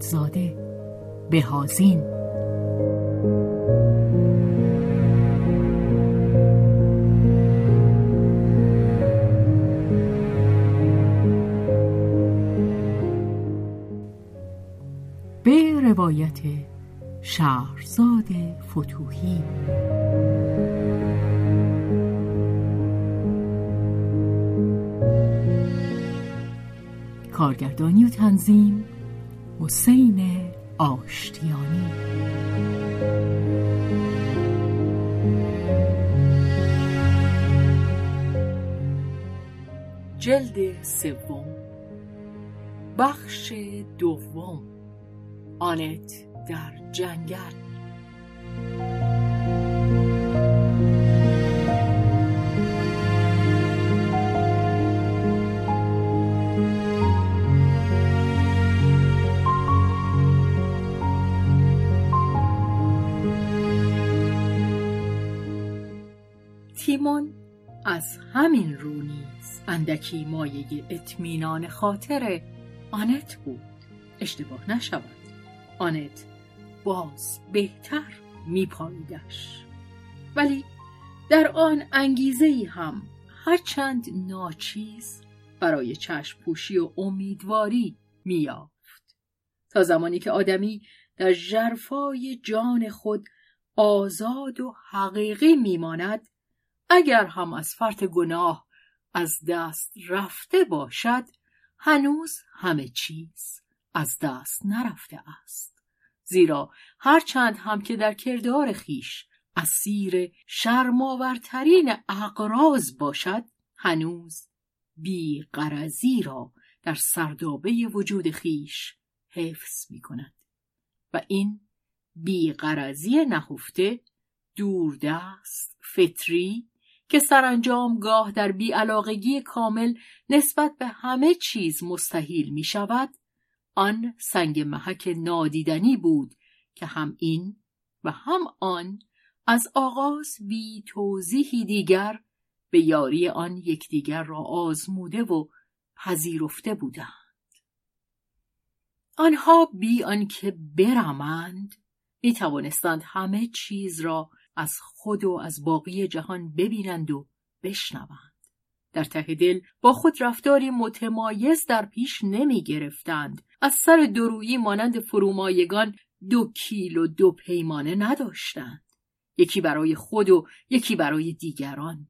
اعتمادزاده بهازین به روایت شهرزاد فتوهی. کارگردانی و تنظیم حسین آشتیانی. جلد سوم. بخش دوم. آنت در جنگل. تیمون از همین رو نیز اندکی مایه اطمینان خاطر آنت بود. اشتباه نشود. آنت باز بهتر میپاییدش. ولی در آن انگیزه ای هم هرچند ناچیز برای چشم پوشی و امیدواری میافت تا زمانی که آدمی در جرفای جان خود آزاد و حقیقی میماند اگر هم از فرط گناه از دست رفته باشد هنوز همه چیز از دست نرفته است. زیرا هرچند هم که در کردار خیش اسیر شرماورترین اقراض باشد هنوز بی قرزی را در سردابه وجود خیش حفظ می کند و این بی قرزی نهفته دوردست فطری که سرانجام گاه در بیعلاقگی کامل نسبت به همه چیز مستحیل می شود آن سنگ محک نادیدنی بود که هم این و هم آن از آغاز بی توضیحی دیگر به یاری آن یکدیگر را آزموده و پذیرفته بودند. آنها بی آنکه برمند می توانستند همه چیز را از خود و از باقی جهان ببینند و بشنوند. در ته دل با خود رفتاری متمایز در پیش نمی گرفتند. از سر درویی مانند فرومایگان دو کیل و دو پیمانه نداشتند. یکی برای خود و یکی برای دیگران.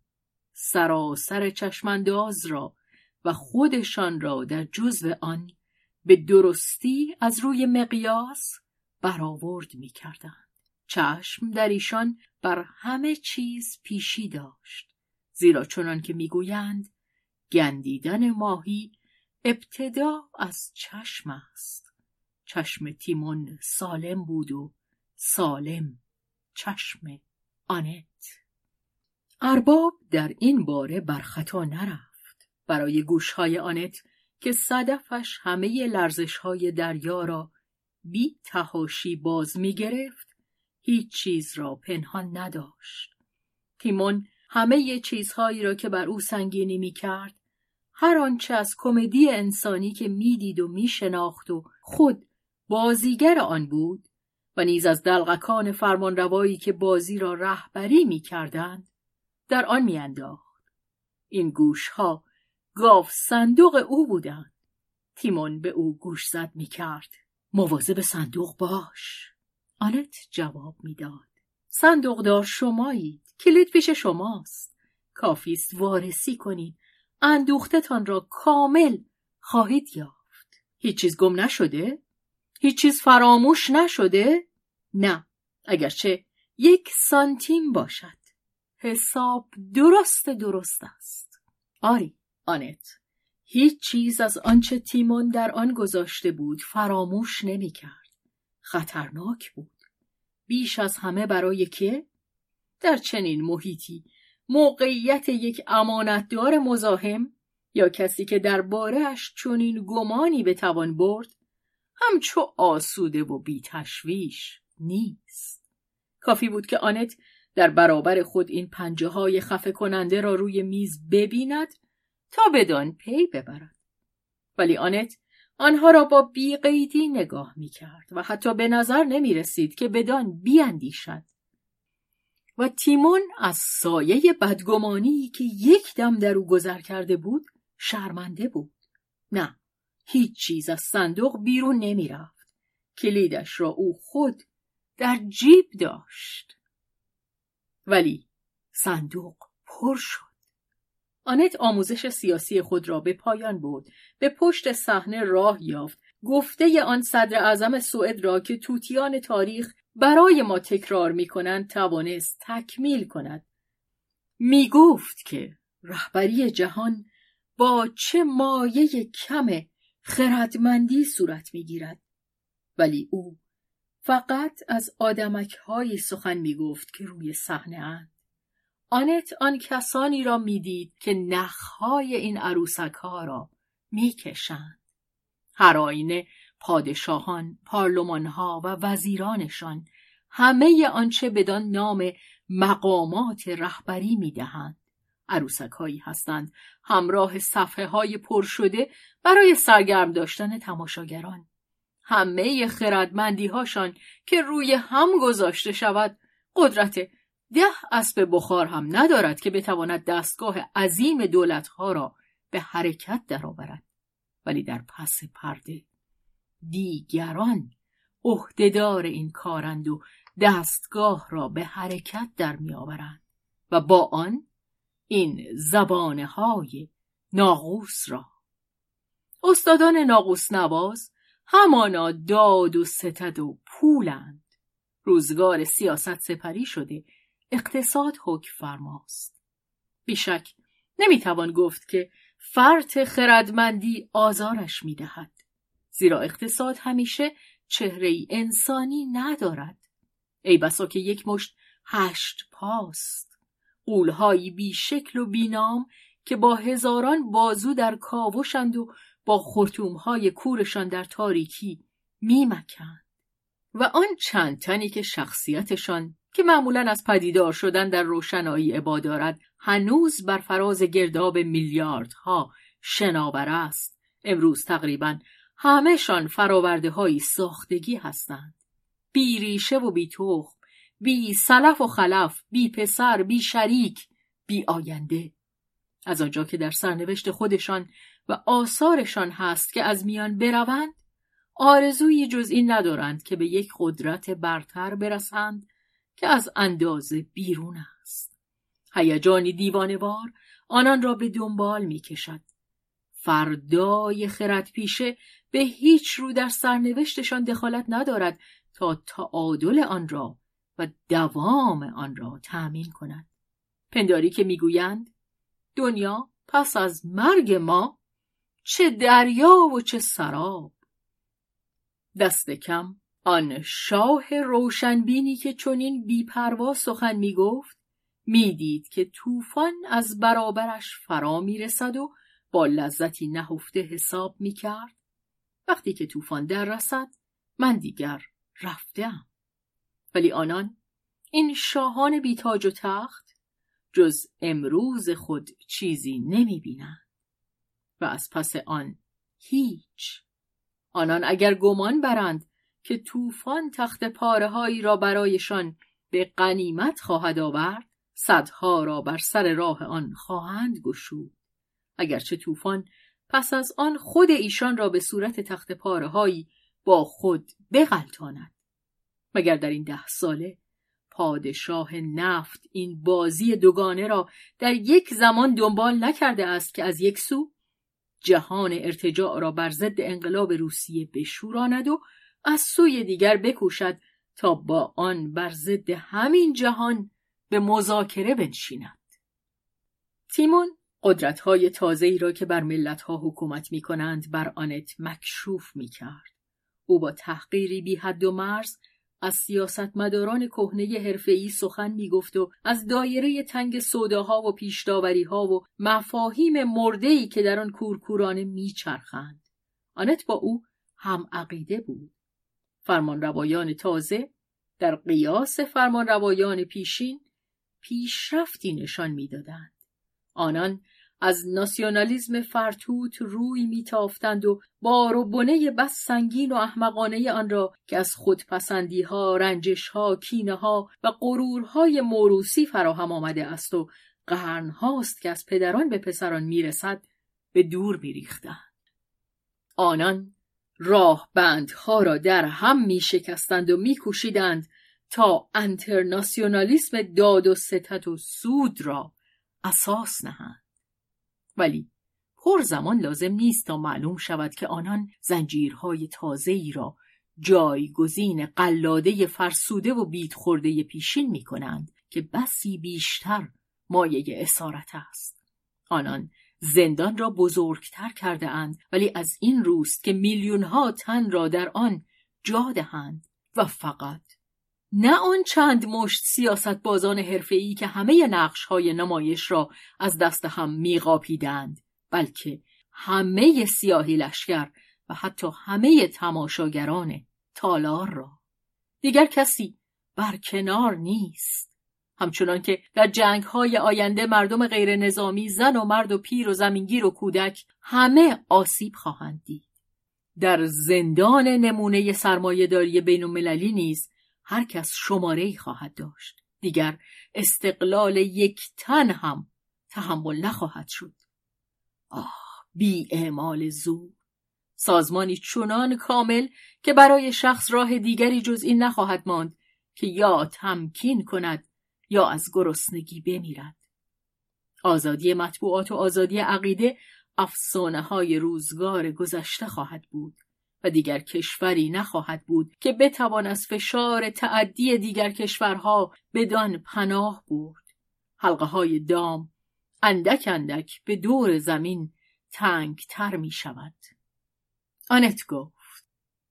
سراسر چشمانداز را و خودشان را در جزو آن به درستی از روی مقیاس برآورد می کردند. چشم در ایشان بر همه چیز پیشی داشت زیرا چنان که می‌گویند گندیدن ماهی ابتدا از چشم است. چشم تیمون سالم بود و سالم چشم آنت. ارباب در این باره برخطا نرفت. برای گوشهای آنت که صدفش همه لرزشهای دریا را بی تهاشی باز می گرفت هیچ چیز را پنهان نداشت. تیمون همه چیزهایی را که بر او سنگینی می کرد هر آنچه از کمدی انسانی که می‌دید و میشناخت و خود بازیگر آن بود و نیز از دلغکان فرمانروایی که بازی را رهبری می‌کردند در آن میانداخت. این گوشها گاف صندوق او بودند. تیمون به او گوش زد می‌کرد. مواظب صندوق باش. آنت جواب می‌داد. صندوقدار شمایید کلید پیش شماست. کافیست وارسی کنید اندوختتان را کامل خواهید یافت. هیچ چیز گم نشده؟ هیچ چیز فراموش نشده؟ نه. اگرچه یک سانتیم باشد. حساب درست درست است. آری آنت. هیچ چیز از آنچه تیمون در آن گذاشته بود فراموش نمی کرد. خطرناک بود. بیش از همه برای که؟ در چنین محیطی موقعیت یک امانتدار مزاحم یا کسی که دربارهش چنین گمانی بتوان برد همچو آسوده و بی تشویش نیست. کافی بود که آنت در برابر خود این پنجه های خفه کننده را روی میز ببیند تا بدان پی ببرد. ولی آنت آنها را با بیقیدی نگاه می کرد و حتی به نظر نمی رسید که بدان بیاندیشد. و تیمون از سایه بدگمانی که یک دم در او گذر کرده بود شرمنده بود. نه، هیچ چیز از صندوق بیرون نمی رفت. کلیدش را او خود در جیب داشت. ولی صندوق پر شد. آنت آموزش سیاسی خود را به پایان برد. به پشت صحنه راه یافت. گفته آن صدر اعظم سوئد را که توتیان تاریخ برای ما تکرار می کنند توانست تکمیل کند. می گفت که رهبری جهان با چه مایه کم خردمندی صورت می گیرد ولی او فقط از آدمک های سخن می گفت که روی صحنه اند. آنت آن کسانی را می‌دید که نخهای این عروسک ها را می‌کشند. هر آینه پادشاهان، پارلمانها و وزیرانشان همه آنچه بدان نام مقامات رهبری می‌دهند. عروسک هایی هستند همراه صفحه های پر شده برای سرگرم داشتن تماشاگران. همه خردمندی هاشان که روی هم گذاشته شود قدرت ده اسب بخار هم ندارد که بتواند دستگاه عظیم دولتها را به حرکت درآورد. ولی در پس پرده دیگران عهدهدار این کارند و دستگاه را به حرکت در میآورند و با آن این زبانه های ناقوس را. استادان ناقوس نواز همانا داد و ستد و پولند. روزگار سیاست سپری شده اقتصاد حکم فرماست. بیشک نمی‌توان گفت که فرط خردمندی آزارش می‌دهد. زیرا اقتصاد همیشه چهره انسانی ندارد. ای بسا که یک مشت هشت پاست. قولهایی بی شکل و بینام که با هزاران بازو در کاوشند و با خرطومهای کورشان در تاریکی میمکند. و آن چند تنی که شخصیتشان که معمولا از پدیدار شدن در روشنایی عبا دارد هنوز بر فراز گرداب میلیاردها شناور است. امروز تقریبا همهشان فراورده های ساختگی هستند. بی ریشه و بی تخم بی سلف و خلف بی پسر بی شریک بی آینده. از آنجا که در سرنوشت خودشان و آثارشان هست که از میان بروند آرزویی جز این ندارند که به یک قدرت برتر برسند که از اندازه بیرون است. هیجانی دیوانوار آنان را به دنبال می کشد. فردای خرد پیشه به هیچ رو در سرنوشتشان دخالت ندارد تا تعادل آن را و دوام آن را تأمین کند. پنداری که می‌گویند دنیا پس از مرگ ما چه دریا و چه سراب دست کم آن شاه روشنبینی که چنین بیپروا سخن می‌گفت می‌دید که طوفان از برابرش فرا می‌رسد و با لذتی نهفته حساب می‌کرد. وقتی که طوفان در رسد من دیگر رفتم ولی آنان این شاهان بیتاج و تخت جز امروز خود چیزی نمی‌بینند. و از پس آن هیچ. آنان اگر گمان برند که طوفان تخت پاره هایی را برایشان به قنیمت خواهد آورد صدها را بر سر راه آن خواهند گشود. اگرچه طوفان پس از آن خود ایشان را به صورت تخت پاره هایی با خود بغلطاند. مگر در این ده ساله پادشاه نفت این بازی دوگانه را در یک زمان دنبال نکرده است که از یک سو جهان ارتجاع را بر ضد انقلاب روسیه بشوراند و از سوی دیگر بکوشد تا با آن بر ضد همین جهان به مذاکره بنشیند تیمون قدرت‌های تازه‌ای را که بر ملت‌ها حکومت می‌کنند بر آنت مکشوف می‌کرد. او با تحقیری بی حد و مرز از سیاستمداران کهنه حرفه‌ای سخن می‌گفت و از دایره تنگ سوداها و پیشداوریها و مفاهیم مرده‌ای که در آن کورکورانه میچرخند. آنت با او هم عقیده بود. فرمانروایان تازه در قیاس فرمانروایان پیشین پیشرفتی نشان می‌دادند. آنان از ناسیونالیزم فرتوت روی میتافتند و بار و بنه بس سنگین و احمقانه آن را که از خودپسندی ها، رنجش ها، کینه ها و غرورهای موروسی فراهم آمده است و قرن هاست که از پدران به پسران می‌رسد به دور میریختند. آنان راه بندها را در هم می شکستند و می کوشیدند تا انترناسیونالیسم داد و ستت و سود را اساس نهند. ولی پر زمان لازم نیست تا معلوم شود که آنان زنجیرهای تازه ای را جایگزین قلاده فرسوده و بیت خورده پیشین می کنند که بسی بیشتر مایه اسارت است. آنان زندان را بزرگتر کرده اند ولی از این روست که میلیون ها تن را در آن جا دهند و فقط. نه آن چند مشت سیاست بازان حرفه‌ای که همه نقش های نمایش را از دست هم میقاپیدند بلکه همه سیاهی لشکر و حتی همه تماشاگران تالار را. دیگر کسی بر کنار نیست. همچنان که در جنگ های آینده مردم غیر نظامی زن و مرد و پیر و زمینگیر و کودک همه آسیب خواهند دید. در زندان نمونه سرمایهداری بین المللی نیز هر کس شماره خواهد داشت. دیگر استقلال یک تن هم تحمل نخواهد شد. آه بی اعمال زور سازمانی چنان کامل که برای شخص راه دیگری جز این نخواهد ماند که یا تمکین کند یا از گرسنگی بمیرد. آزادی مطبوعات و آزادی عقیده افسانه های روزگار گذشته خواهد بود و دیگر کشوری نخواهد بود که بتوان از فشار تعدی دیگر کشورها بدان پناه برد. حلقه های دام اندک اندک به دور زمین تنگ تر می شود آنت گفت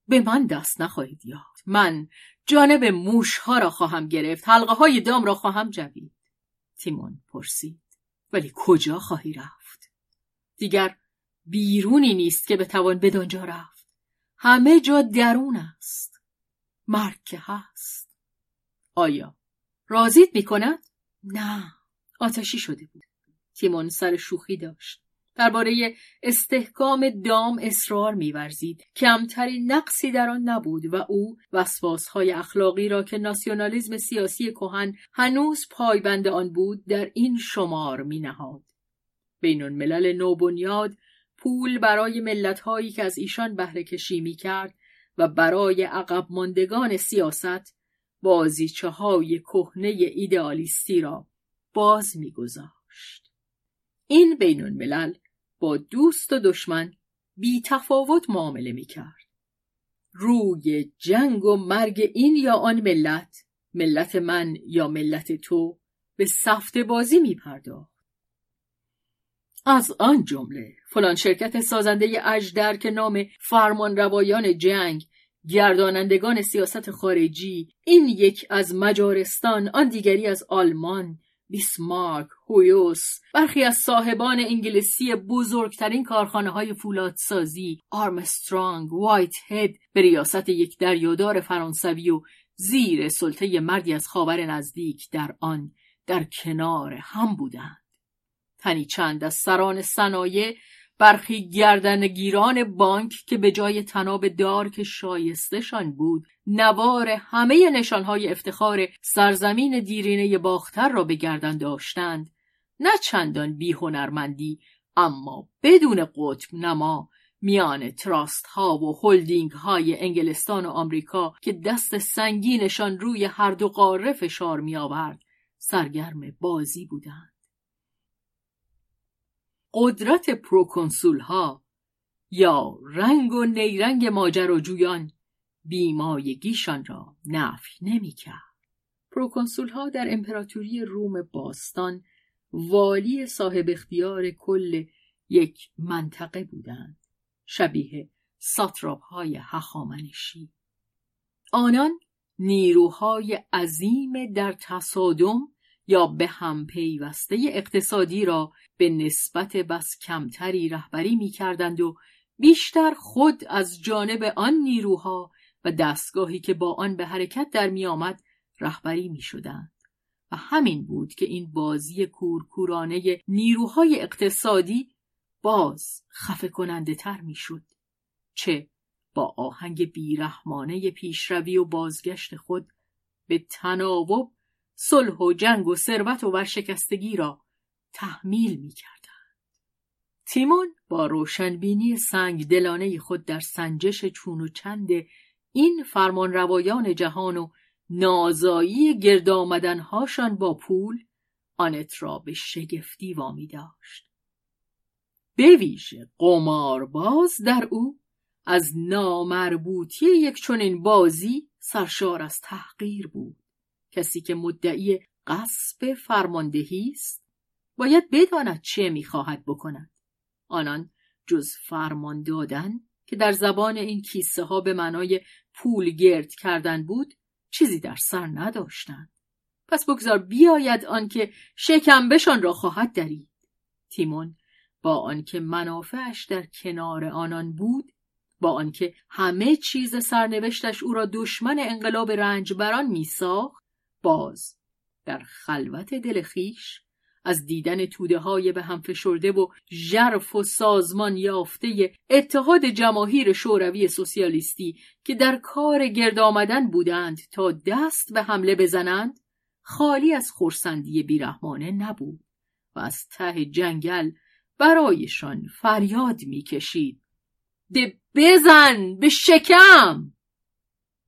به من دست نخواهید یاد من جانب موش ها را خواهم گرفت. حلقه های دام را خواهم جوید. تیمون پرسید. ولی کجا خواهی رفت؟ دیگر بیرونی نیست که بتوان بدانجا رفت. همه جا درون است. مرگ که هست. آیا رازید می کند؟ نه. آتشی شده بود. تیمون سر شوخی داشت. درباره استحکام دام اصرار میورزید کمترین نقصی در آن نبود و او وسواسهای اخلاقی را که ناسیونالیزم سیاسی کهن هنوز پایبند آن بود در این شمار مینهاد بین الملل نوبنیاد پول برای ملتهایی که از ایشان بهره کشی و برای عقب ماندگان سیاست بازیچه های کهنه ایدئالیستی را باز میگذاشت. این بین الملل با دوست و دشمن بی تفاوت معامله می کرد. روی جنگ و مرگ این یا آن ملت ملت من یا ملت تو به سفت بازی می پرداخت. از آن جمله فلان شرکت سازنده اجدر که نام فرمان روایان جنگ گردانندگان سیاست خارجی این یک از مجارستان آن دیگری از آلمان بیسمارک، هویوس، برخی از صاحبان انگلیسی بزرگترین کارخانه های فولادسازی، آرمسترانگ، وایت هد به ریاست یک دریادار فرانسوی و زیر سلطه مردی از خاور نزدیک در آن در کنار هم بودند. تنی چند از سران صنایع برخی گیران بانک که به جای تناب دار که شایستشان بود نوار همه نشانهای افتخار سرزمین دیرینه باختر را به گردن داشتند. نه چندان بیهنرمندی اما بدون قطب نما میان تراست ها و هلدینگ های انگلستان و آمریکا که دست سنگینشان روی هر دو قاره فشار می آورد سرگرم بازی بودند. قدرت پروکنسول ها یا رنگ و نیرنگ ماجراجویان بیمایگیشان را نفی نمی‌کرد. پروکنسول ها در امپراتوری روم باستان والی صاحب اختیار کل یک منطقه بودند شبیه ساتراپ های هخامنشی آنان نیروهای عظیم در تصادم یا به هم پیوسته اقتصادی را به نسبت بس کمتری رهبری می کردند و بیشتر خود از جانب آن نیروها و دستگاهی که با آن به حرکت در می آمد رهبری می شدند. و همین بود که این بازی کورکورانه نیروهای اقتصادی باز خفه کننده تر می شد. چه با آهنگ بیرحمانه پیشروی و بازگشت خود به تناوب صلح و جنگ و ثروت و ورشکستگی را تحمیل می کردند. تیمون با روشنبینی سنگ دلانه خود در سنجش چون و چند این فرمان روایان جهان و نازایی گرد آمدنهاشان با پول آنت را به شگفتی وامی داشت. به ویژه قمارباز در او از نامربوطی یک چنین بازی سرشار از تحقیر بود کسی که مدعی قصب فرماندهی است باید بداند چه می‌خواهد بکند. آنان جز فرمان دادن که در زبان این کیسه ها به معنای پول گرد کردن بود چیزی در سر نداشتند. پس بگذار بیاید آنکه شکمبشان را خواهد درید. تیمون با آنکه منافعش در کنار آنان بود با آنکه همه چیز سرنوشتش او را دشمن انقلاب رنجبران میساخت باز. در خلوت دل خیش از دیدن توده های به هم فشرده و ژرف و سازمان یافته اتحاد جماهیر شوروی سوسیالیستی که در کار گرد آمدن بودند تا دست به حمله بزنند خالی از خورسندی بیرحمانه نبود و از ته جنگل برایشان فریاد می‌کشید. ده بزن به شکم!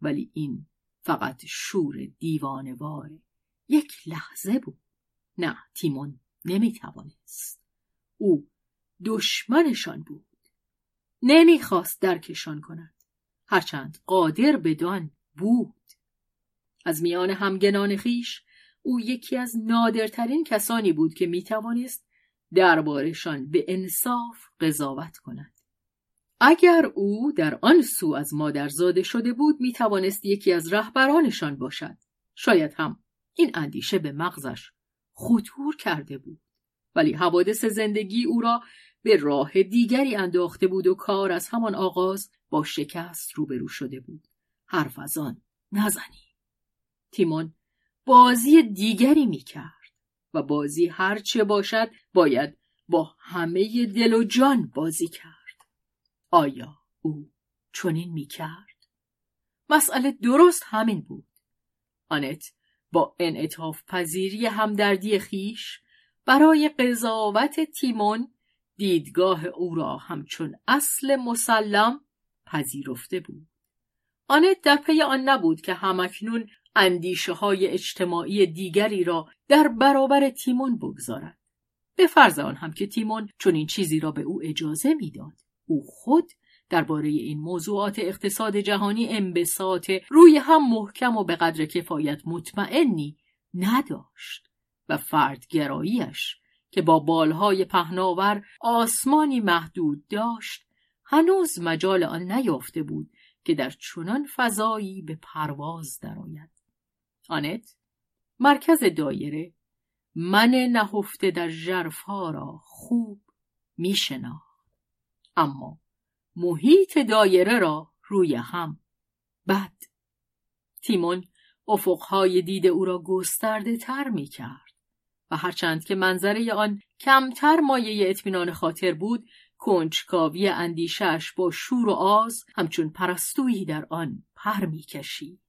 ولی این فقط شور دیوانوار یک لحظه بود. نه تیمون نمی‌توانست. او دشمنشان بود. نمی‌خواست درکشان کند. هرچند قادر بدان بود. از میان همگنان خیش او یکی از نادرترین کسانی بود که می‌توانست دربارشان به انصاف قضاوت کند. اگر او در آن سو از مادر زاده شده بود می توانست یکی از رهبرانشان باشد. شاید هم این اندیشه به مغزش خطور کرده بود. ولی حوادث زندگی او را به راه دیگری انداخته بود و کار از همان آغاز با شکست روبرو شده بود. حرف از آن نزنی تیمون بازی دیگری می کرد و بازی هرچه باشد باید با همه دل و جان بازی کرد. آیا او چنین می کرد؟ مسئله درست همین بود. آنت با انعطاف پذیری همدردی خیش برای قضاوت تیمون دیدگاه او را همچون اصل مسلم پذیرفته بود. آنت در پی آن نبود که همکنون اندیشه های اجتماعی دیگری را در برابر تیمون بگذارد. به فرض آن هم که تیمون چون این چیزی را به او اجازه می‌داد. او خود درباره این موضوعات اقتصاد جهانی انبساط روی هم محکم و به قدر کفایت مطمئنی نداشت و فردگراییش که با بالهای پهناور آسمانی محدود داشت هنوز مجال آن نیافته بود که در چنان فضایی به پرواز درآید. آنت مرکز دایره من نهفته در ژرفها را خوب میشناخت. اما محیط دایره را روی هم بد تیمون افقهای دید او را گسترده تر می کرد و هرچند که منظره آن کمتر مایه اطمینان خاطر بود کنجکاوی اندیشش با شور و آز همچون پرستویی در آن پر می کشید.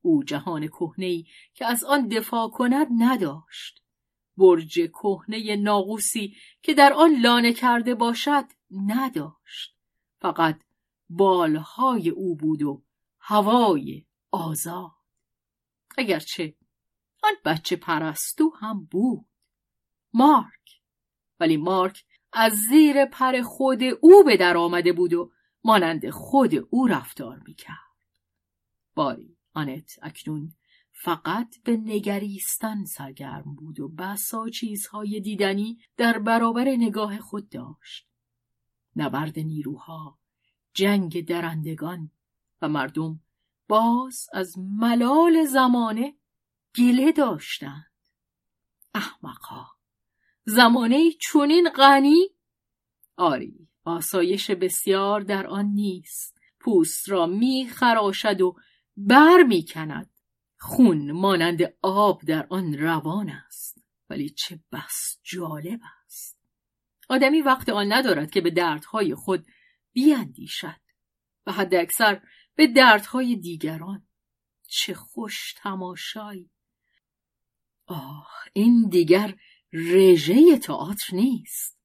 او جهان کهنه‌ای که از آن دفاع کند نداشت برج کهنه ناقوسی که در آن لانه کرده باشد نداشت فقط بالهای او بود و هوای آزاد اگرچه آن بچه پرستو هم بود مارک ولی مارک از زیر پر خود او به در آمده بود و مانند خود او رفتار می‌کرد. باری آنت اکنون فقط به نگریستن سرگرم بود و بسا چیزهای دیدنی در برابر نگاه خود داشت. نبرد نیروها، جنگ درندگان و مردم باز از ملال زمانه گله داشتند. احمقها زمانه چونین غنی؟ آری آسایش بسیار در آن نیست. پوست را می خراشد و بر می کند خون مانند آب در آن روان است. ولی چه بس جالب است! آدمی وقت آن ندارد که به دردهای خود بیاندیشد و حد اکثر به دردهای دیگران. چه خوش تماشایی! آه این دیگر رژه تئاتر نیست.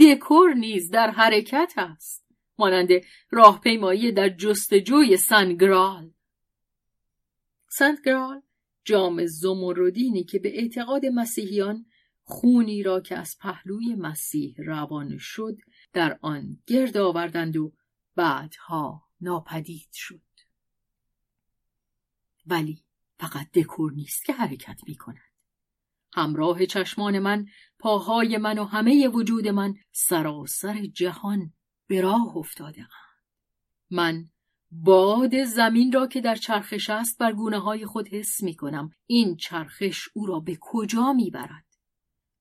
دکور نیز در حرکت است مانند راهپیمایی در جستجوی سنگرال سنگرال جام زمردینی که به اعتقاد مسیحیان خونی را که از پهلوی مسیح روان شد در آن گرد آوردند و بعدها ناپدید شد ولی فقط دکور نیست که حرکت می کند همراه چشمان من پاهای من و همه وجود من سراسر جهان به راه افتاده من باد زمین را که در چرخش است بر گونه های خود حس می کنم. این چرخش او را به کجا می برد؟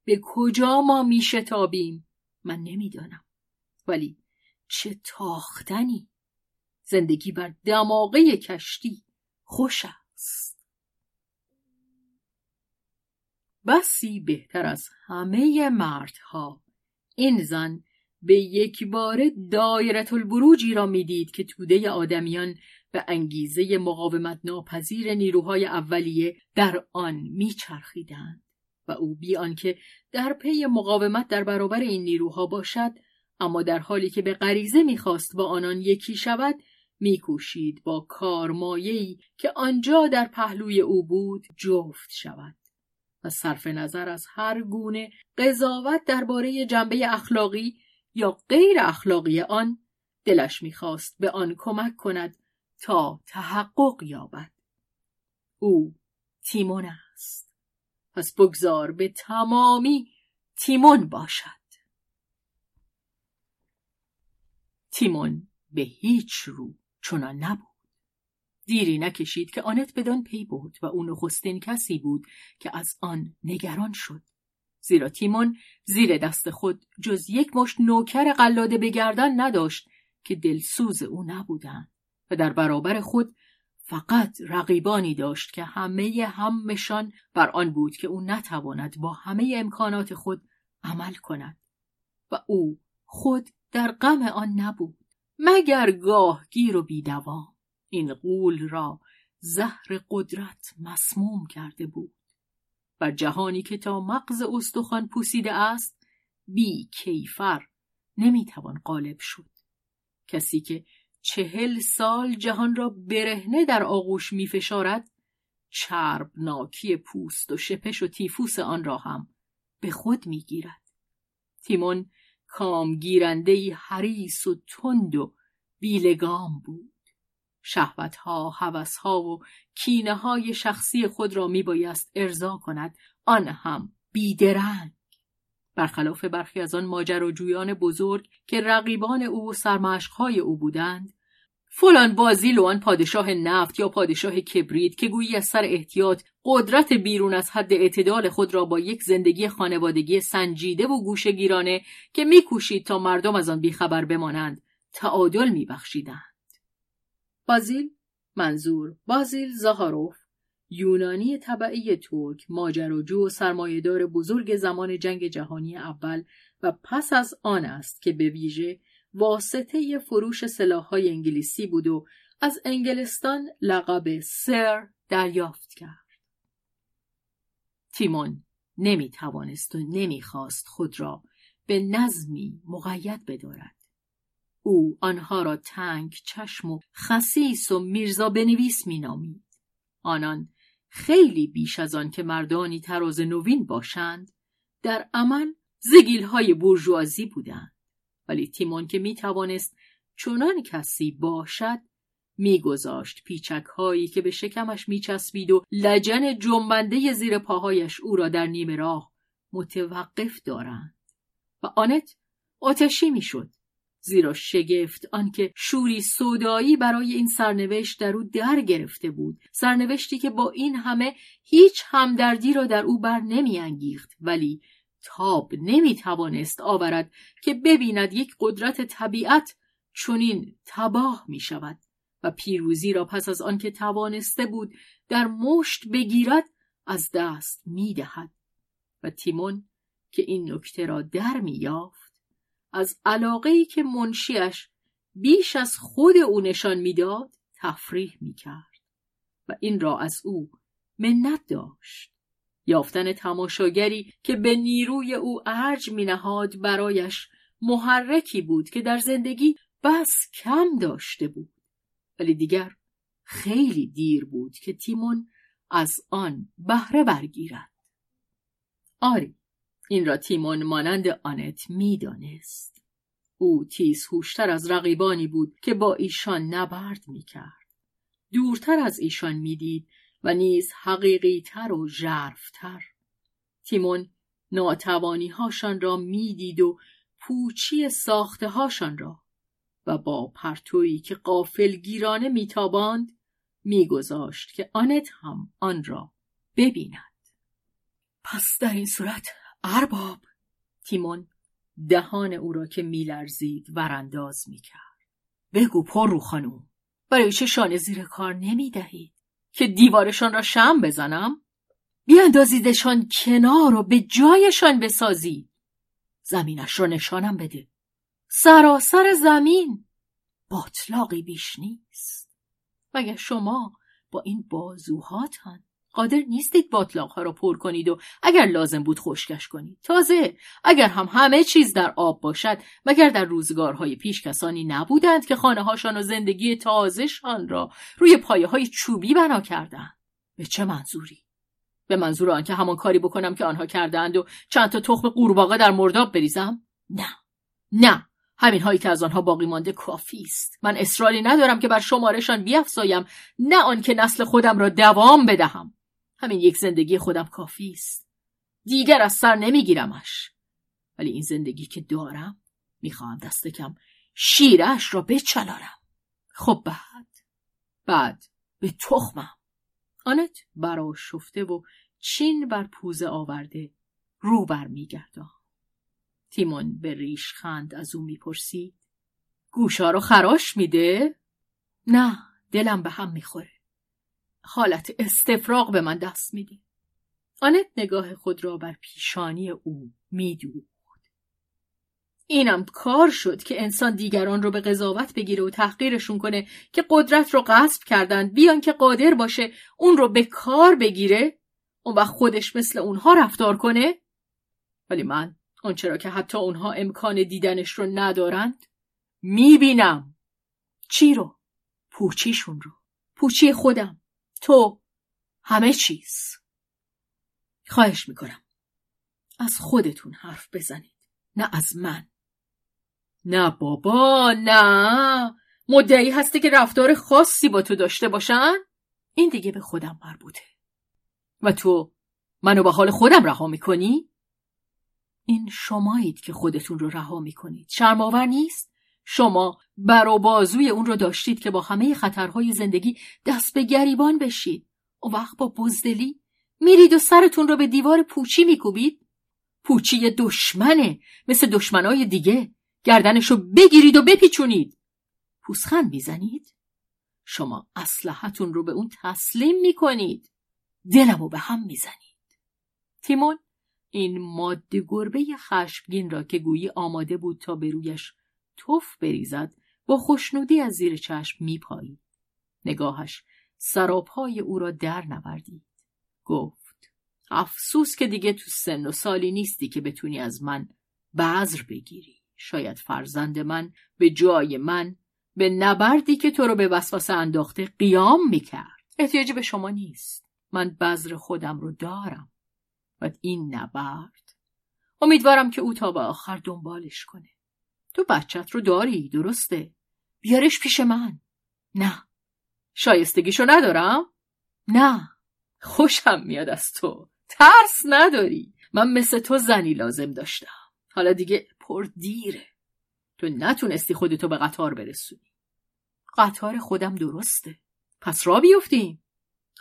به کجا ما می شتابیم؟ من نمی‌دانم. ولی چه تاختنی زندگی بر دماغه کشتی خوش است بسی بهتر از همه مردها این زن به یک بار دایرت البروجی را می‌دید که توده آدمیان به انگیزه مقاومت ناپذیر نیروهای اولیه در آن میچرخیدند و او بی آنکه در پی مقاومت در برابر این نیروها باشد اما در حالی که به غریزه می‌خواست با آنان یکی شود میکوشید با کارمایه‌ای که آنجا در پهلوی او بود جفت شود. و صرف نظر از هر گونه قضاوت درباره جنبه اخلاقی یا غیر اخلاقی آن دلش می‌خواست به آن کمک کند تا تحقق یابد. او تیمون پس بگذار به تمامی تیمون باشد. تیمون به هیچ رو چنان نبود. دیری نکشید که آنت بدان پی بود و او نخستین کسی بود که از آن نگران شد. زیرا تیمون زیر دست خود جز یک مشت نوکر قلاده به گردن نداشت که دلسوز او نبودند و در برابر خود فقط رقیبانی داشت که همه همشان بر آن بود که او نتواند با همه امکانات خود عمل کند و او خود در غم آن نبود مگر گاه گیر و بیدوام این قول را زهر قدرت مسموم کرده بود. بر جهانی که تا مغز استخوان پوسیده است بی کیفر نمی‌توان غالب شد. کسی که چهل سال جهان را برهنه در آغوش میفشارد چربناکی پوست و شپش و تیفوس آن را هم به خود می‌گیرد. تیمون کامگیرندهای حریص و تند و بیلگام بود. شهوتها، حوثها و کینه های شخصی خود را میبایست ارضا کند آن هم بیدرنگ. برخلاف برخی از آن ماجراجویان بزرگ که رقیبان او و سرمشقهای او بودند فلان بازیل و آن پادشاه نفت یا پادشاه کبریت که گویی از سر احتیاط قدرت بیرون از حد اعتدال خود را با یک زندگی خانوادگی سنجیده و گوشگیرانه که میکوشید تا مردم از آن بیخبر بمانند تعادل میبخشیدند. بازیل منظور بازیل زاهاروف. یونانی طبعی ترک ماجراجو و سرمایهدار بزرگ زمان جنگ جهانی اول و پس از آن است که به ویژه واسطه فروش سلاحهای انگلیسی بود و از انگلستان لقب سر دریافت کرد. تیمون نمی توانست و نمی خواست خود را به نظمی مقید بدارد. او آنها را تنگ چشم و خسیس و میرزا بنویس مینامید آنان خیلی بیش از آن که مردانی تراز نوین باشند در عمل زگیل های بورژوازی بودند. ولی تیمون که می توانست چنان کسی باشد میگذاشت پیچک هایی که به شکمش میچسبید و لجن جنبنده زیر پاهایش او را در نیمه راه متوقف دارند. و آنت آتشی می‌شد. زیرا شگفت آنکه شوری سودایی برای این سرنوشت در او در گرفته بود سرنوشتی که با این همه هیچ همدردی را در او بر نمیانگیخت ولی تاب نمی‌توانست آورد که ببیند یک قدرت طبیعت چنین تباه می شود و پیروزی را پس از آنکه توانسته بود در مشت بگیرد از دست می دهد. و تیمون که این نکته را در می یافت از علاقه که منشیش بیش از خود او نشان می‌داد تفریح می کرد و این را از او منت داشت. یافتن تماشاگری که به نیروی او ارج می نهاد برایش محرکی بود که در زندگی بس کم داشته بود ولی دیگر خیلی دیر بود که تیمون از آن بهره برگیرد. آری این را تیمون مانند آنت می‌دانست. او تیز هوشتر از رقیبانی بود که با ایشان نبرد می‌کرد. دورتر از ایشان می‌دید و نیز حقیقی تر و ژرفتر. تیمون ناتوانی هاشان را می‌دید و پوچی ساخته هاشان را و با پرتویی که قافلگیرانه میتاباند میگذاشت که آنت هم آن را ببیند. پس در این صورت ارباب! تیمون دهان او را که میلرزید ورانداز می‌کرد. بگو پر رو خانوم برای چه شانه زیر کار نمی‌دهید؟ که دیوارشان را شم بزنم؟ بیاندازیدشان کنار و به جایشان بسازید. زمینش را نشانم بده. سراسر زمین باطلاقی بیش نیست. مگر شما با این بازوهاتان قادر نیستید باطلاق را پر کنید و اگر لازم بود خشکش کنید. تازه اگر هم همه چیز در آب باشد مگر در روزگارهای پیش کسانی نبودند که خانه هاشان و زندگی تازهشان را روی پایه های چوبی بنا کردند به چه منظوری؟ به منظور آنکه همان کاری بکنم که آنها کردند و چند تا تخم قورباغه در مرداب بریزم؟ نه. نه. همین هایی که از آنها باقی مانده کافی است. من اصراری ندارم که بر شمارشان بیافزایم نه آنکه نسل خودم را دوام بدهم. همین یک زندگی خودم کافی است. دیگر از سر نمیگیرمش. ولی این زندگی که دارم می‌خواهم دست کم شیرش را بچلارم خب بعد؟ بعد به تخمم. آنت برا شفته و چین بر پوزه آورده رو بر میگردم تیمون به ریش خند از او می‌پرسید. گوشا رو خراش میده؟ نه دلم به هم می‌خوره. حالت استفراغ به من دست میده آنت نگاه خود را بر پیشانی او میدوخت. اینم کار شد که انسان دیگران رو به قضاوت بگیره و تحقیرشون کنه که قدرت رو غصب کردن بیان که قادر باشه اون رو به کار بگیره اون وقت خودش مثل اونها رفتار کنه. ولی من آنچه را که حتی اونها امکان دیدنش رو ندارند می‌بینم. چی رو؟ پوچیشون رو. پوچی خودم. تو همه چیز. خواهش می‌کنم. از خودتون حرف بزنید. نه از من. نه بابا نه. مدعی هستی که رفتار خاصی با تو داشته باشن؟ این دیگه به خودم مربوطه. و تو منو به حال خودم رها می‌کنی؟ این شمایید که خودتون رو رها می‌کنید. شرماور نیست؟ شما بر و بازوی اون رو داشتید که با همه خطرهای زندگی دست به گریبان بشید. و وقت با بزدلی میرید و سرتون رو به دیوار پوچی میکوبید. پوچی دشمنه مثل دشمنای دیگه. گردنش رو بگیرید و بپیچونید. پوسخند می‌زنید. شما اسلحتون رو به اون تسلیم می‌کنید. دلمو به هم می‌زنید. تیمون این ماده گربه خشمگین را که گویی آماده بود تا به رویش توف بریزد با خوشنودی از زیر چشم میپایید. نگاهش سراپای او را در نوردید. گفت افسوس که دیگه تو سن و سالی نیستی که بتونی از من بذر بگیری. شاید فرزند من به جای من به نبردی که تو رو به وسوسه انداخته قیام می‌کرد. احتیاجی به شما نیست. من بذر خودم رو دارم. و این نبرد. امیدوارم که او تا به آخر دنبالش کنه. تو بچت رو داری درسته. بیارش پیش من. نه. شایستگیشو ندارم؟ نه. خوشم میاد از تو. ترس نداری. من مثل تو زنی لازم داشتم. حالا دیگه پر دیره. تو نتونستی خودتو به قطار برسونی. قطار خودم درسته. پس را بیفتیم.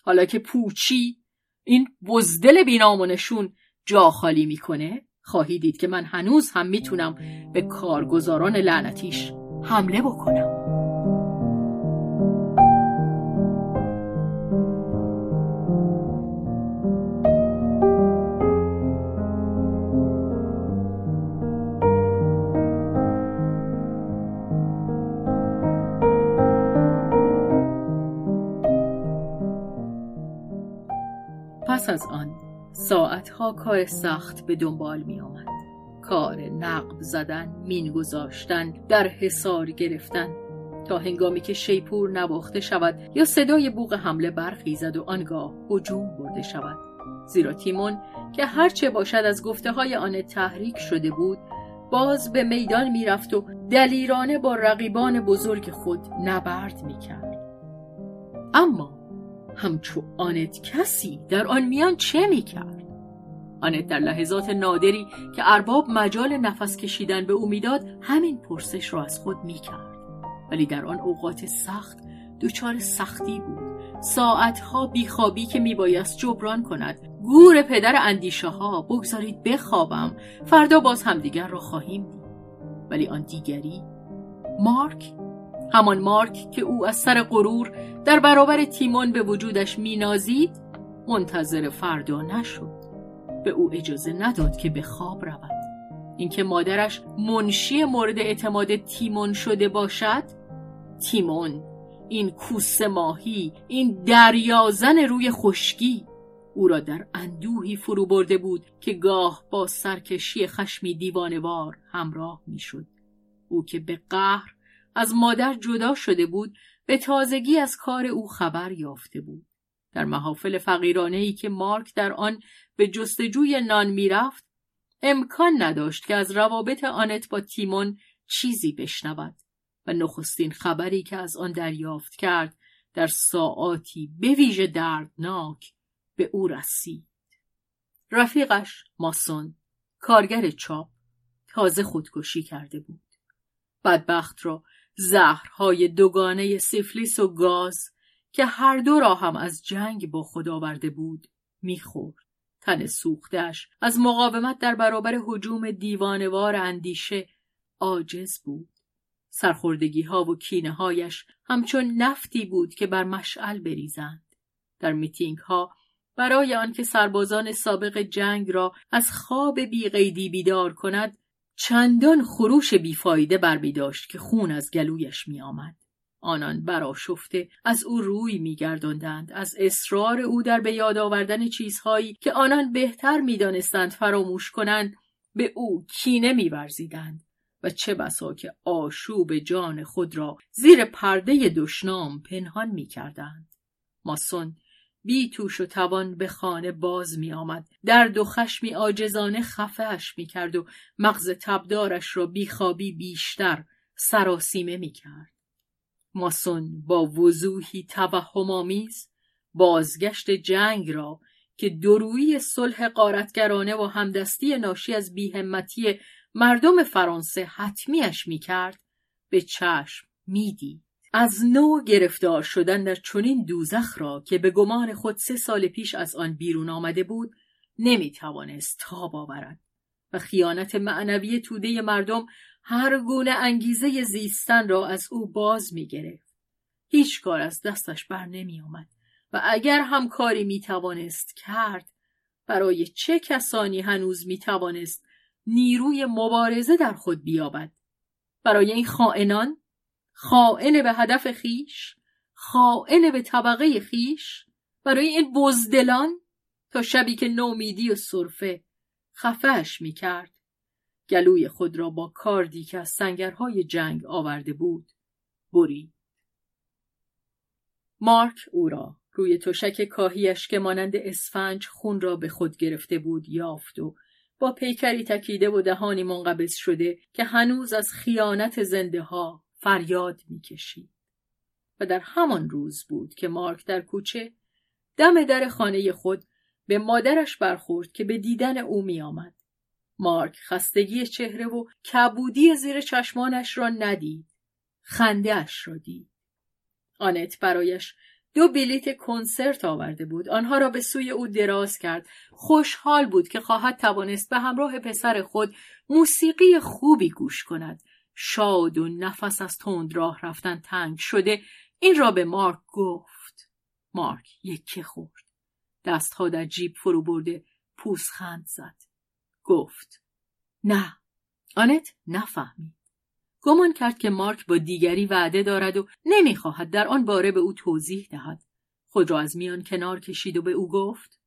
حالا که پوچی این بزدل بینامونشون جا خالی می‌کنه خواهی دید که من هنوز هم می‌تونم به کارگزاران لعنتیش حمله بکنم. پس از آن ساعتها کار سخت به دنبال می آمد. کار نقب زدن، مین گذاشتن، در حصار گرفتن تا هنگامی که شیپور نواخته شود یا صدای بوغ حمله برخیزد و آنگاه هجوم برده شود زیرا تیمون که هرچه باشد از گفته های آن تحریک شده بود باز به میدان می‌رفت و دلیرانه با رقیبان بزرگ خود نبرد می‌کرد اما همچو آنت کسی در آن میان چه می‌کرد؟ آنت در لحظات نادری که ارباب مجال نفس کشیدن به او می‌داد همین پرسش را از خود می‌کرد. ولی در آن اوقات سخت دچار سختی بود. ساعتها بیخوابی که میبایست جبران کند. گور پدر اندیشه ها بگذارید بخوابم. فردا باز همدیگر را خواهیم دید. ولی آن دیگری مارک همان مارک که او از سر غرور در برابر تیمون به وجودش مینازید منتظر فردا نشد. به او اجازه نداد که به خواب رود. اینکه مادرش منشی مورد اعتماد تیمون شده باشد؟ تیمون این کوسه ماهی این دریازن روی خشکی او را در اندوهی فرو برده بود که گاه با سرکشی خشمی دیوانوار همراه می‌شد. او که به قهر از مادر جدا شده بود به تازگی از کار او خبر یافته بود. در محافل فقیرانه ای که مارک در آن به جستجوی نان می‌رفت امکان نداشت که از روابط آنت با تیمون چیزی بشنود و نخستین خبری که از آن دریافت کرد در ساعاتی به ویژه دردناک به او رسید. رفیقش ماسون کارگر چاپ تازه خودکشی کرده بود. بدبخت را زهرهای دوگانه سفلیس و گاز که هر دو را هم از جنگ با خود آورده بود می‌خورد. تن سوختش از مقاومت در برابر حجوم دیوانوار اندیشه عاجز بود. سرخوردگی ها و کینه هایش همچون نفتی بود که بر مشعل بریزند. در میتینگ ها برای آنکه سربازان سابق جنگ را از خواب بیقیدی بیدار کند چندان خروش بیفایده بر می داشت که خون از گلویش می آمد. آنان براشفته از او روی میگرداندند از اصرار او در به یاد آوردن چیزهایی که آنان بهتر می‌دانستند فراموش کنند به او کینه میورزیدند و چه بسا که آشوب جان خود را زیر پرده دشنام پنهان می‌کردند ماسون بی توش و توان به خانه باز می آمد. درد و خشمی آجزانه خفهش می کرد و مغز تبدارش را بیخوابی بیشتر سراسیمه می کرد. ماسون با وضوحی توهمآمیز بازگشت جنگ را که درویی صلح قارتگرانه و همدستی ناشی از بیهمتی مردم فرانسه حتمیش می کرد به چشم می‌دید. از نو گرفتار شدن در چنین دوزخ را که به گمان خود سه سال پیش از آن بیرون آمده بود نمی توانست تاب آورد و خیانت معنوی توده مردم هر گونه انگیزه زیستن را از او باز می گرفت. هیچ کار از دستش بر نمی آمد و اگر هم کاری می توانست کرد برای چه کسانی هنوز می توانست نیروی مبارزه در خود بیابد؟ برای این خائنان؟ خائن به هدف خیش؟ خائن به طبقه خیش؟ برای این بزدلان؟ تا شبی که نومیدی و صرفه خفهش می کرد گلوی خود را با کاردی که از سنگرهای جنگ آورده بود بری مارک او را روی تشک کاهیش که مانند اسفنج خون را به خود گرفته بود یافت و با پیکری تکیده و دهانی منقبض شده که هنوز از خیانت زنده ها فریاد می‌کشید. و در همان روز بود که مارک در کوچه دم در خانه خود به مادرش برخورد که به دیدن او میآمد. مارک خستگی چهره و کبودی زیر چشمانش را ندید. خندهاش را دید. آنت برایش دو بلیت کنسرت آورده بود. آنها را به سوی او دراز کرد. خوشحال بود که خواهد توانست به همراه پسر خود موسیقی خوبی گوش کند. شاد و نفس از تند راه رفتن تنگ شده. این را به مارک گفت. مارک یکی خورد. دستها در جیب فرو برده پوسخند زد. گفت نه آنت نفهمید. گمان کرد که مارک با دیگری وعده دارد و نمی‌خواهد در آن باره به او توضیح دهد. خود را از میان کنار کشید و به او گفت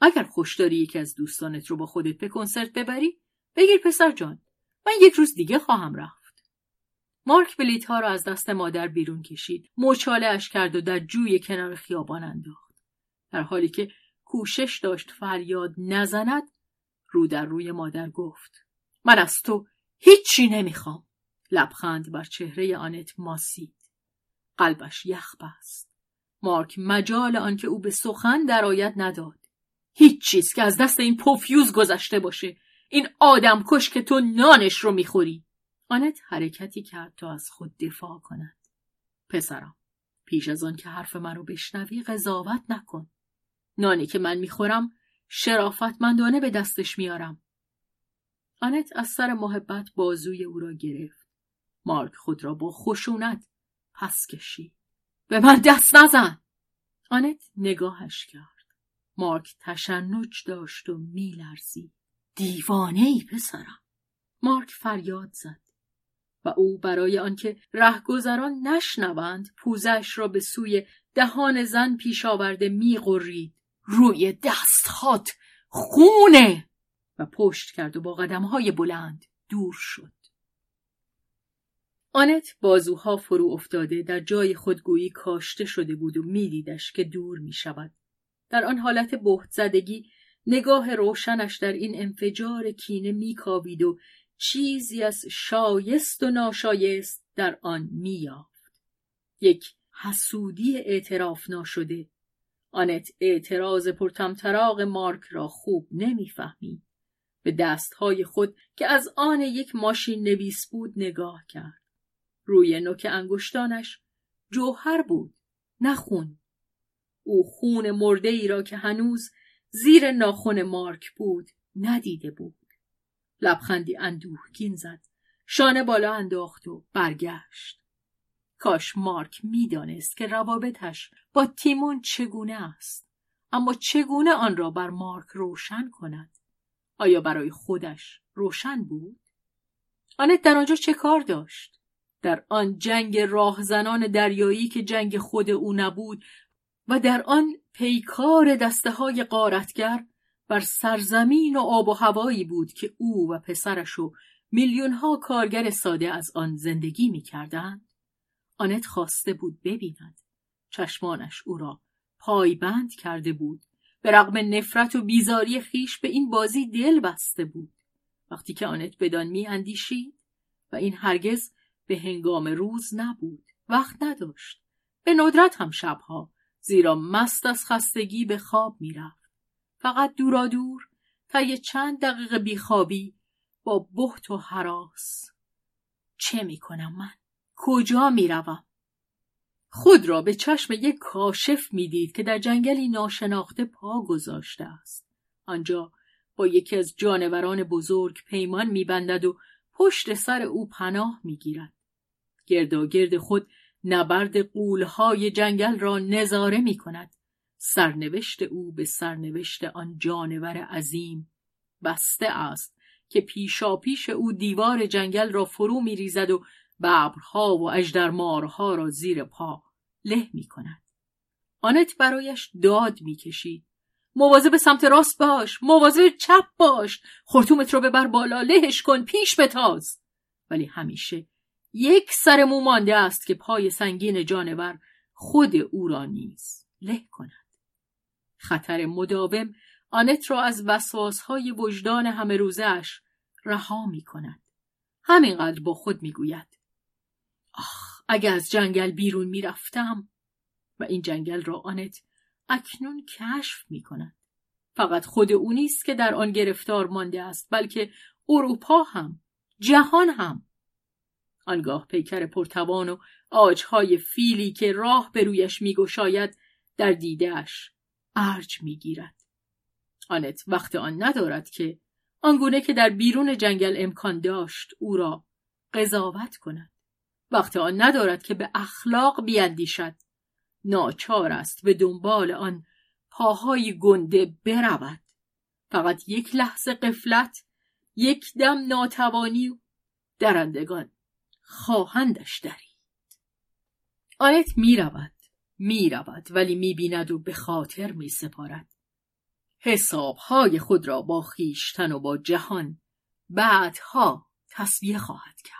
اگر خوش داری یکی از دوستانت رو با خودت به کنسرت ببری بگیر پسر جان من یک روز دیگه خواهم رفت. مارک بلیت ها را از دست مادر بیرون کشید مچاله اش کرد و در جوی کنار خیابان انداخت. در حالی که کوشش داشت فریاد نزند رو در روی مادر گفت من از تو هیچی نمی‌خوام. لبخند بر چهره آنت ماسید. قلبش یخ بست. مارک مجال آنکه او به سخن درآید نداد. هیچ چیز که از دست این پوفیوز گذشته باشه. این آدم کش که تو نانش رو می‌خوری. آنت حرکتی کرد تا از خود دفاع کند. پسرم پیش از آن که حرف من رو بشنوی قضاوت نکن. نانی که من می‌خورم شرافتمندانه به دستش میارم. آنت از سر محبت بازوی او را گرفت. مارک خود را با خشونت پس کشید. به من دست نزن! آنت نگاهش کرد. مارک تشنج داشت و میلرزید. دیوانه ای پسرم! مارک فریاد زد. و او برای آنکه رهگذران نشنوند پوزش را به سوی دهان زن پیش آورده میغرید. روی دستهات خونه! و پشت کرد و با قدمهای بلند دور شد. آنت بازوها فرو افتاده در جای خودگویی کاشته شده بود و میدیدش که دور می شود. در آن حالت بهت زدگی نگاه روشنش در این انفجار کینه میکاوید و چیزی از شایست و ناشایست در آن میافت یک حسودی اعتراف ناشده آنت اعتراض پرتمطراق مارک را خوب نمی‌فهمید. به دستهای خود که از آن یک ماشین نویس بود نگاه کرد. روی نوک انگشتانش جوهر بود نه خون. او خون مرده ای را که هنوز زیر ناخن مارک بود ندیده بود. لبخندی اندوهگین زد شانه بالا انداخت و برگشت. کاش مارک می‌دانست که روابطش با تیمون چگونه است. اما چگونه آن را بر مارک روشن کند؟ آیا برای خودش روشن بود؟ آنت در آنجا چه کار داشت؟ در آن جنگ راهزنان دریایی که جنگ خود او نبود و در آن پیکار دسته های قارتگر بر سرزمین و آب و هوایی بود که او و پسرش و میلیون ها کارگر ساده از آن زندگی می کردند. آنت خواسته بود ببیند. چشمانش او را پایبند کرده بود. به رغم نفرت و بیزاری خیش به این بازی دل بسته بود. وقتی که آنت بدان می اندیشید و این هرگز به هنگام روز نبود. وقت نداشت. به ندرت هم شبها زیرا مست از خستگی به خواب می‌رفت. فقط دورا دور یه چند دقیقه بیخوابی با بحت و حراس. چه می‌کنم من؟ کجا می‌روم؟ خود را به چشم یک کاشف می‌دید که در جنگلی ناشناخته پا گذاشته است. آنجا با یکی از جانوران بزرگ پیمان میبندد و پشت سر او پناه می‌گیرد. گردا گرد خود نبرد قولهای جنگل را نظاره می کند. سرنوشت او به سرنوشت آن جانور عظیم بسته است که پیشا پیش او دیوار جنگل را فرو می ریزد و ببرها و اجدرمارها را زیر پا له می کند. آنت برایش داد می کشید. به سمت راست باش به چپ باش خورتومت رو ببر بالا لهش کن پیش بتاز ولی همیشه یک سر مو مانده است که پای سنگین جانور خود او را نیز له کند خطر مداوم آنت را از وسواسهای وجدان همه روزش رها می کند. همینقدر با خود می گوید. آخ اگه از جنگل بیرون می رفتم و این جنگل را آنت اکنون کشف می کند. فقط خود او نیست که در آن گرفتار مانده است بلکه اروپا هم جهان هم. آنگاه پیکر پرتوان و آجهای فیلی که راه به رویش میگشاید در دیدهش ارج می‌گیرد. آنت وقت آن ندارد که آنگونه که در بیرون جنگل امکان داشت او را قضاوت کند. وقت آن ندارد که به اخلاق بیاندیشد ناچار است به دنبال آن پاهای گنده برود. فقط یک لحظه قفلت یک دم ناتوانی درندگان خواهندش درید آنت می رود می رود ولی می بیند و به خاطر می سپارد. حسابهای خود را با خیشتن و با جهان بعدها تصویه خواهد کرد.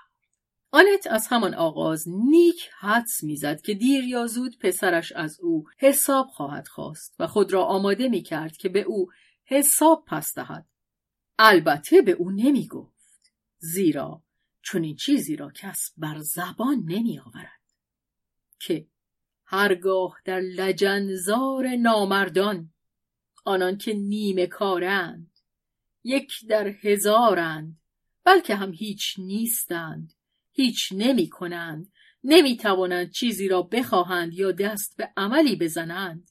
آنت از همان آغاز نیک حدس می‌زد که دیر یا زود پسرش از او حساب خواهد خواست و خود را آماده می کرد که به او حساب پس دهد. البته به او نمی گفت. زیرا چون این چیزی را کس بر زبان نمی آورد. که هرگاه در لجنزار نامردان آنان که نیمه کارند یک در هزارند بلکه هم هیچ نیستند هیچ نمی کنند نمی توانند چیزی را بخواهند یا دست به عملی بزنند.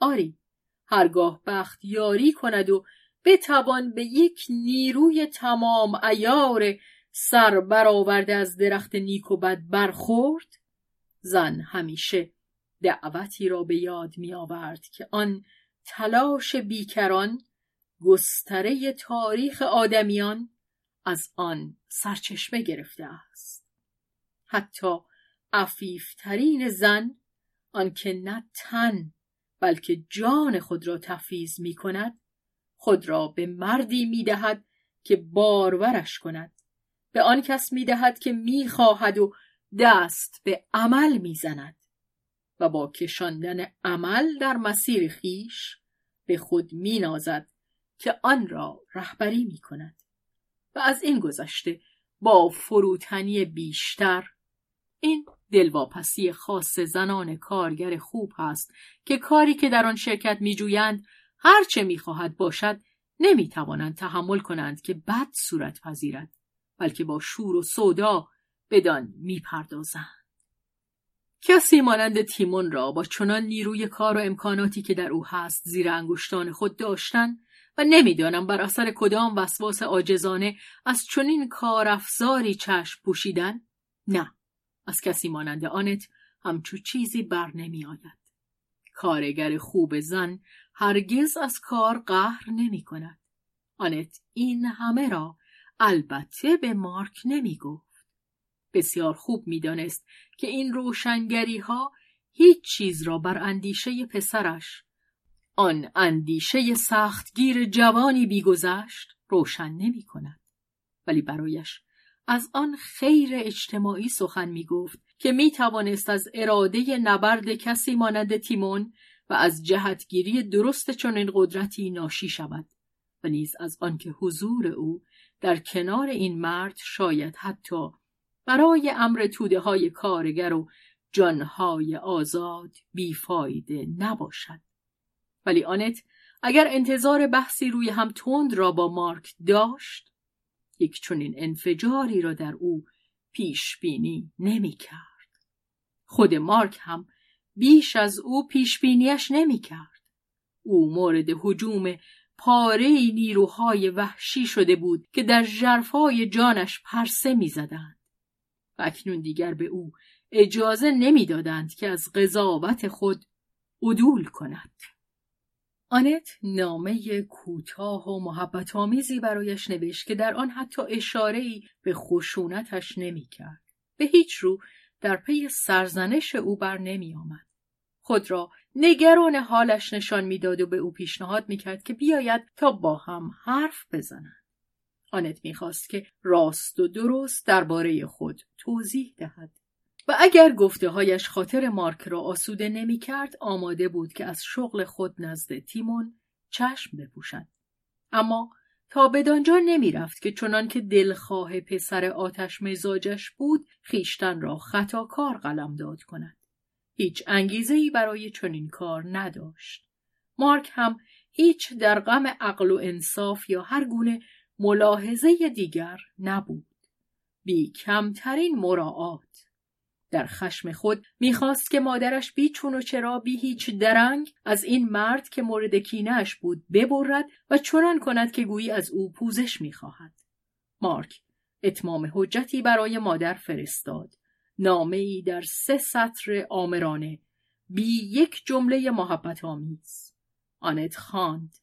آری هرگاه بخت یاری کند و بتوان به یک نیروی تمام ایار سر برآورده از درخت نیک و بد برخورد؟ زن همیشه دعوتی را به یاد می آورد که آن تلاش بیکران گستره تاریخ آدمیان از آن سرچشمه گرفته است. حتی عفیفترین زن آنکه نه تن بلکه جان خود را تفیز می کند خود را به مردی می دهد که بارورش کند. به آن کس می دهد که می خواهد و دست به عمل می زند و با کشاندن عمل در مسیر خیش به خود می نازد که آن را رهبری می کند و از این گذشته با فروتنی بیشتر این دلواپسی خاص زنان کارگر خوب هست که کاری که در آن شرکت می جویند هرچه می خواهد باشد نمی توانند تحمل کنند که بد صورت پذیرد بلکه با شور و سودا بدان می پردازند. کسی مانند تیمون را با چنان نیروی کار و امکاناتی که در او هست زیر انگشتان خود داشتن و نمی‌دانم بر اثر کدام وسواس عاجزانه از چنین کارافزاری چشم پوشیدن نه از کسی مانند آنت همچو چیزی بر نمی آید. کارگر خوب زن هرگز از کار قهر نمی کند. آنت این همه را البته به مارک نمی گفت. بسیار خوب می‌دانست که این روشنگری ها هیچ چیز را بر اندیشه پسرش آن اندیشه سختگیر جوانی بیگذشت روشن نمی کند. ولی برایش از آن خیر اجتماعی سخن می گفت که می توانست از اراده نبرد کسی مانند تیمون و از جهتگیری درست چنین قدرتی ناشی شود و نیز از آنکه حضور او در کنار این مرد شاید حتی برای امر توده های کارگر و جانهای آزاد بیفایده نباشد. ولی آنت اگر انتظار بحثی روی هم تند را با مارک داشت یک چنین انفجاری را در او پیش بینی نمی کرد. خود مارک هم بیش از او پیش بینیش نمی کرد. او مورد حجوم پاره نیروهای وحشی شده بود که در جرفای جانش پرسه می زدند. و اکنون دیگر به او اجازه نمی‌دادند که از قضاوت خود عدول کند. آنت نامه کوتاه و محبت آمیزی برایش نوشت که در آن حتی اشاره‌ای به خشونتش نمی‌کرد. به هیچ رو در پی سرزنش او بر نمی آمد. خود را نگران حالش نشان می‌داد و به او پیشنهاد می‌کرد که بیاید تا با هم حرف بزنند. آنت می‌خواست که راست و درست درباره خود توضیح دهد و اگر گفته هایش خاطر مارک را آسوده نمی کرد آماده بود که از شغل خود نزد تیمون چشم بپوشد. اما تا بدانجا نمی‌رفت که چنان که دلخواه پسر آتش مزاجش بود خیشتن را خطاکار داد کند. هیچ انگیزه ای برای چنین کار نداشت. مارک هم هیچ در غم عقل و انصاف یا هر گونه ملاحظه دیگر نبود. بی کمترین مراعات. در خشم خود می‌خواست که مادرش بی چون و چرا بی هیچ درنگ از این مرد که مورد کینهش بود ببرد و چنان کند که گویی از او پوزش می‌خواهد. مارک اتمام حجتی برای مادر فرستاد. نامه ای در سه سطر آمرانه. بی یک جمله محبت آمیز. آنت خواند.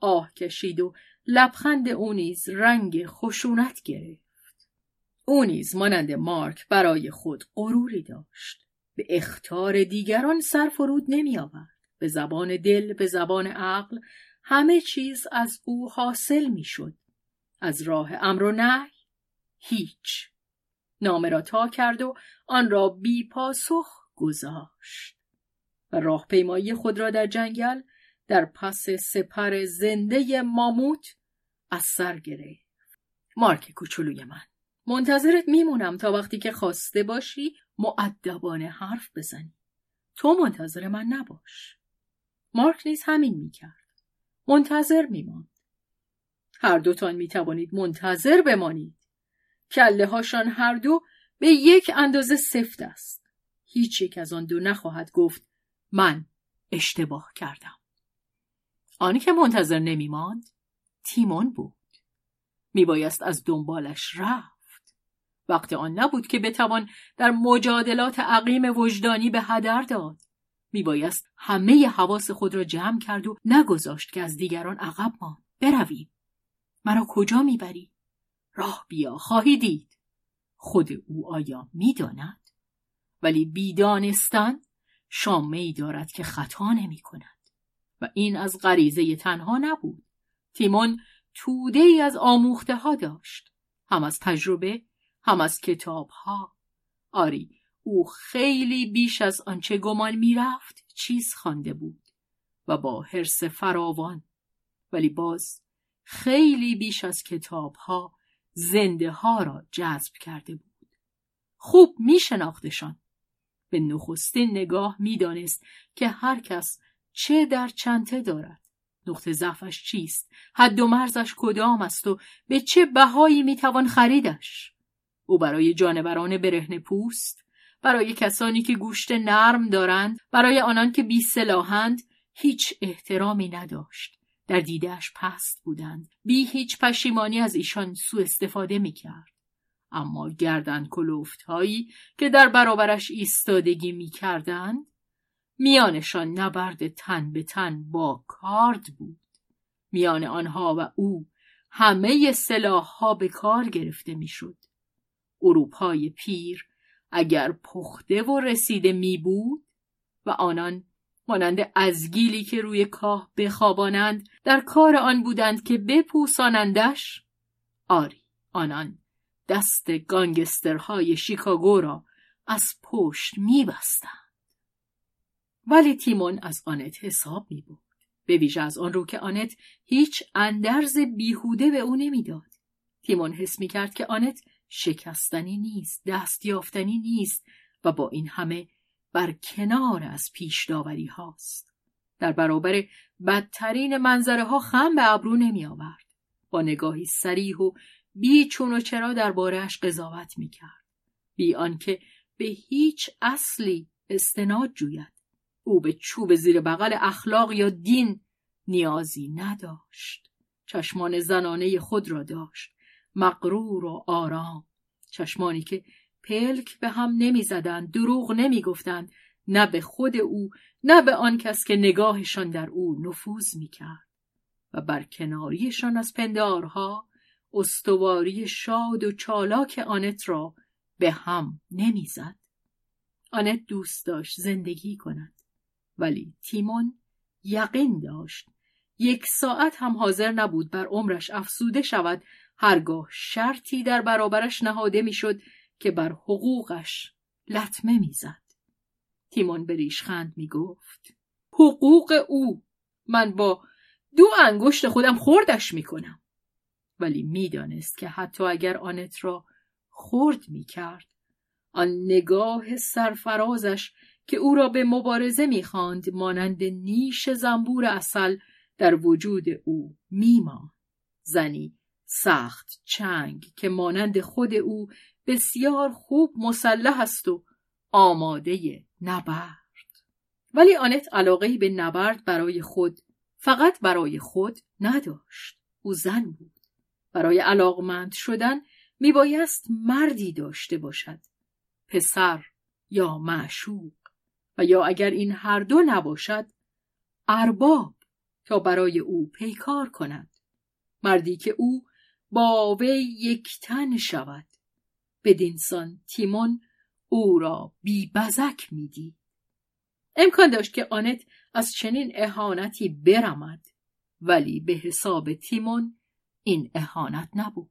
آه کشید و لبخند او نیز رنگ خشونت گرفت. او نیز مانند مارک برای خود غروری داشت. به اختار دیگران سر فرود نمی آورد. به زبان دل به زبان عقل همه چیز از او حاصل می شد. از راه امر و نه هیچ. نامه را تا کرد و آن را بی پاسخ گذاشت. و راهپیمایی خود را در جنگل در پس سپر زنده ماموت از سر گرفت. مارک کوچولوی من. منتظرت میمونم تا وقتی که خواسته باشی معدبانه حرف بزنی. تو منتظر من نباش. مارک نیز همین می‌کرد. منتظر میماند. هر دوتان می‌توانید منتظر بمانید. کله هاشان هر دو به یک اندازه سفت است. هیچ یک از آن دو نخواهد گفت من اشتباه کردم. آنی که منتظر نمیماند تیمون بود. میبایست از دنبالش رفت. وقت آن نبود که بتوان در مجادلات عقیم وجدانی به هدر داد میبایست همه حواس خود را جمع کرد و نگذاشت که از دیگران عقب ماند برویم مرا کجا می‌بری راه بیا خواهی دید خود او آیا می‌داند ولی بیدانستن شامه ای دارد که خطا نمی کند. و این از غریزه تنها نبود. تیمون توده ای از آموخته ها داشت. هم از تجربه، هم از کتاب ها. آری، او خیلی بیش از آنچه گمان می‌رفت چیز خوانده بود و با حرس فراوان ولی باز خیلی بیش از کتاب ها زنده ها را جذب کرده بود. خوب می شناختشان. به نخستین نگاه می‌دانست که هر کس چه در چنته دارد نقطه ضعفش چیست حد و مرزش کدام است و به چه بهایی می‌توان خریدش او برای جانوران برهن پوست برای کسانی که گوشت نرم دارند برای آنان که بی سلاحند هیچ احترامی نداشت. در دیدهش پست بودند. بی هیچ پشیمانی از ایشان سوء استفاده می‌کرد. اما گردن کلوفت هایی که در برابرش ایستادگی می‌کردند میانشان نبرد تن به تن با کارد بود. میان آنها و او همه سلاح ها به کار گرفته می‌شد. اروپای پیر اگر پخته و رسیده می بود و آنان مانند ازگیلی که روی کاه بخوابانند در کار آن بودند که بپوسانندش آری آنان دست گانگسترهای شیکاگو را از پشت میبستند ولی تیمون از آنت حساب می بود. به ویژه از آن رو که آنت هیچ اندرز بیهوده به او نمی‌داد. تیمون حس می کرد که آنت شکستنی نیست، دست یافتنی نیست و با این همه بر کنار از پیش داوری هاست. در برابر بدترین منظره ها خم به ابرو نمی آورد. با نگاهی سریح و بی چون و چرا دربارهش قضاوت می کرد. بی آنکه به هیچ اصلی استناد جوید. او به چوب زیر بغل اخلاق یا دین نیازی نداشت چشمان زنانه خود را داشت مقرور و آرام. چشمانی که پلک به هم نمی‌زدند دروغ نمی‌گفتند نه به خود او نه به آن کس که نگاهشان در او نفوذ می‌کرد. و بر کناریشان از پندارها استواری شاد و چالاک آنت را به هم نمی‌زد. آنت دوست داشت زندگی کند ولی تیمون یقین داشت. یک ساعت هم حاضر نبود بر عمرش افسوده شود هرگاه شرطی در برابرش نهاده می‌شد که بر حقوقش لطمه می‌زد. تیمون به ریشخند می‌گفت حقوق او من با دو انگشت خودم خوردش می‌کنم. ولی می‌دانست که حتی اگر آنت را خرد می‌کرد آن نگاه سرفرازش که او را به مبارزه می‌خواند مانند نیش زنبور اصل در وجود او میماند. زنی سخت چنگ که مانند خود او بسیار خوب مسلح است و آماده نبرد. ولی آنت علاقه به نبرد برای خود فقط برای خود نداشت. او زن بود. برای علاقمند شدن میبایست مردی داشته باشد پسر یا معشوق. و یا اگر این هر دو نباشد ارباب تا برای او پیکار کند. مردی که او با وی یکتن شود بدینسان تیمون او را بی بزک می‌دید امکان داشت که آنت از چنین اهانتی برمد ولی به حساب تیمون این اهانت نبود.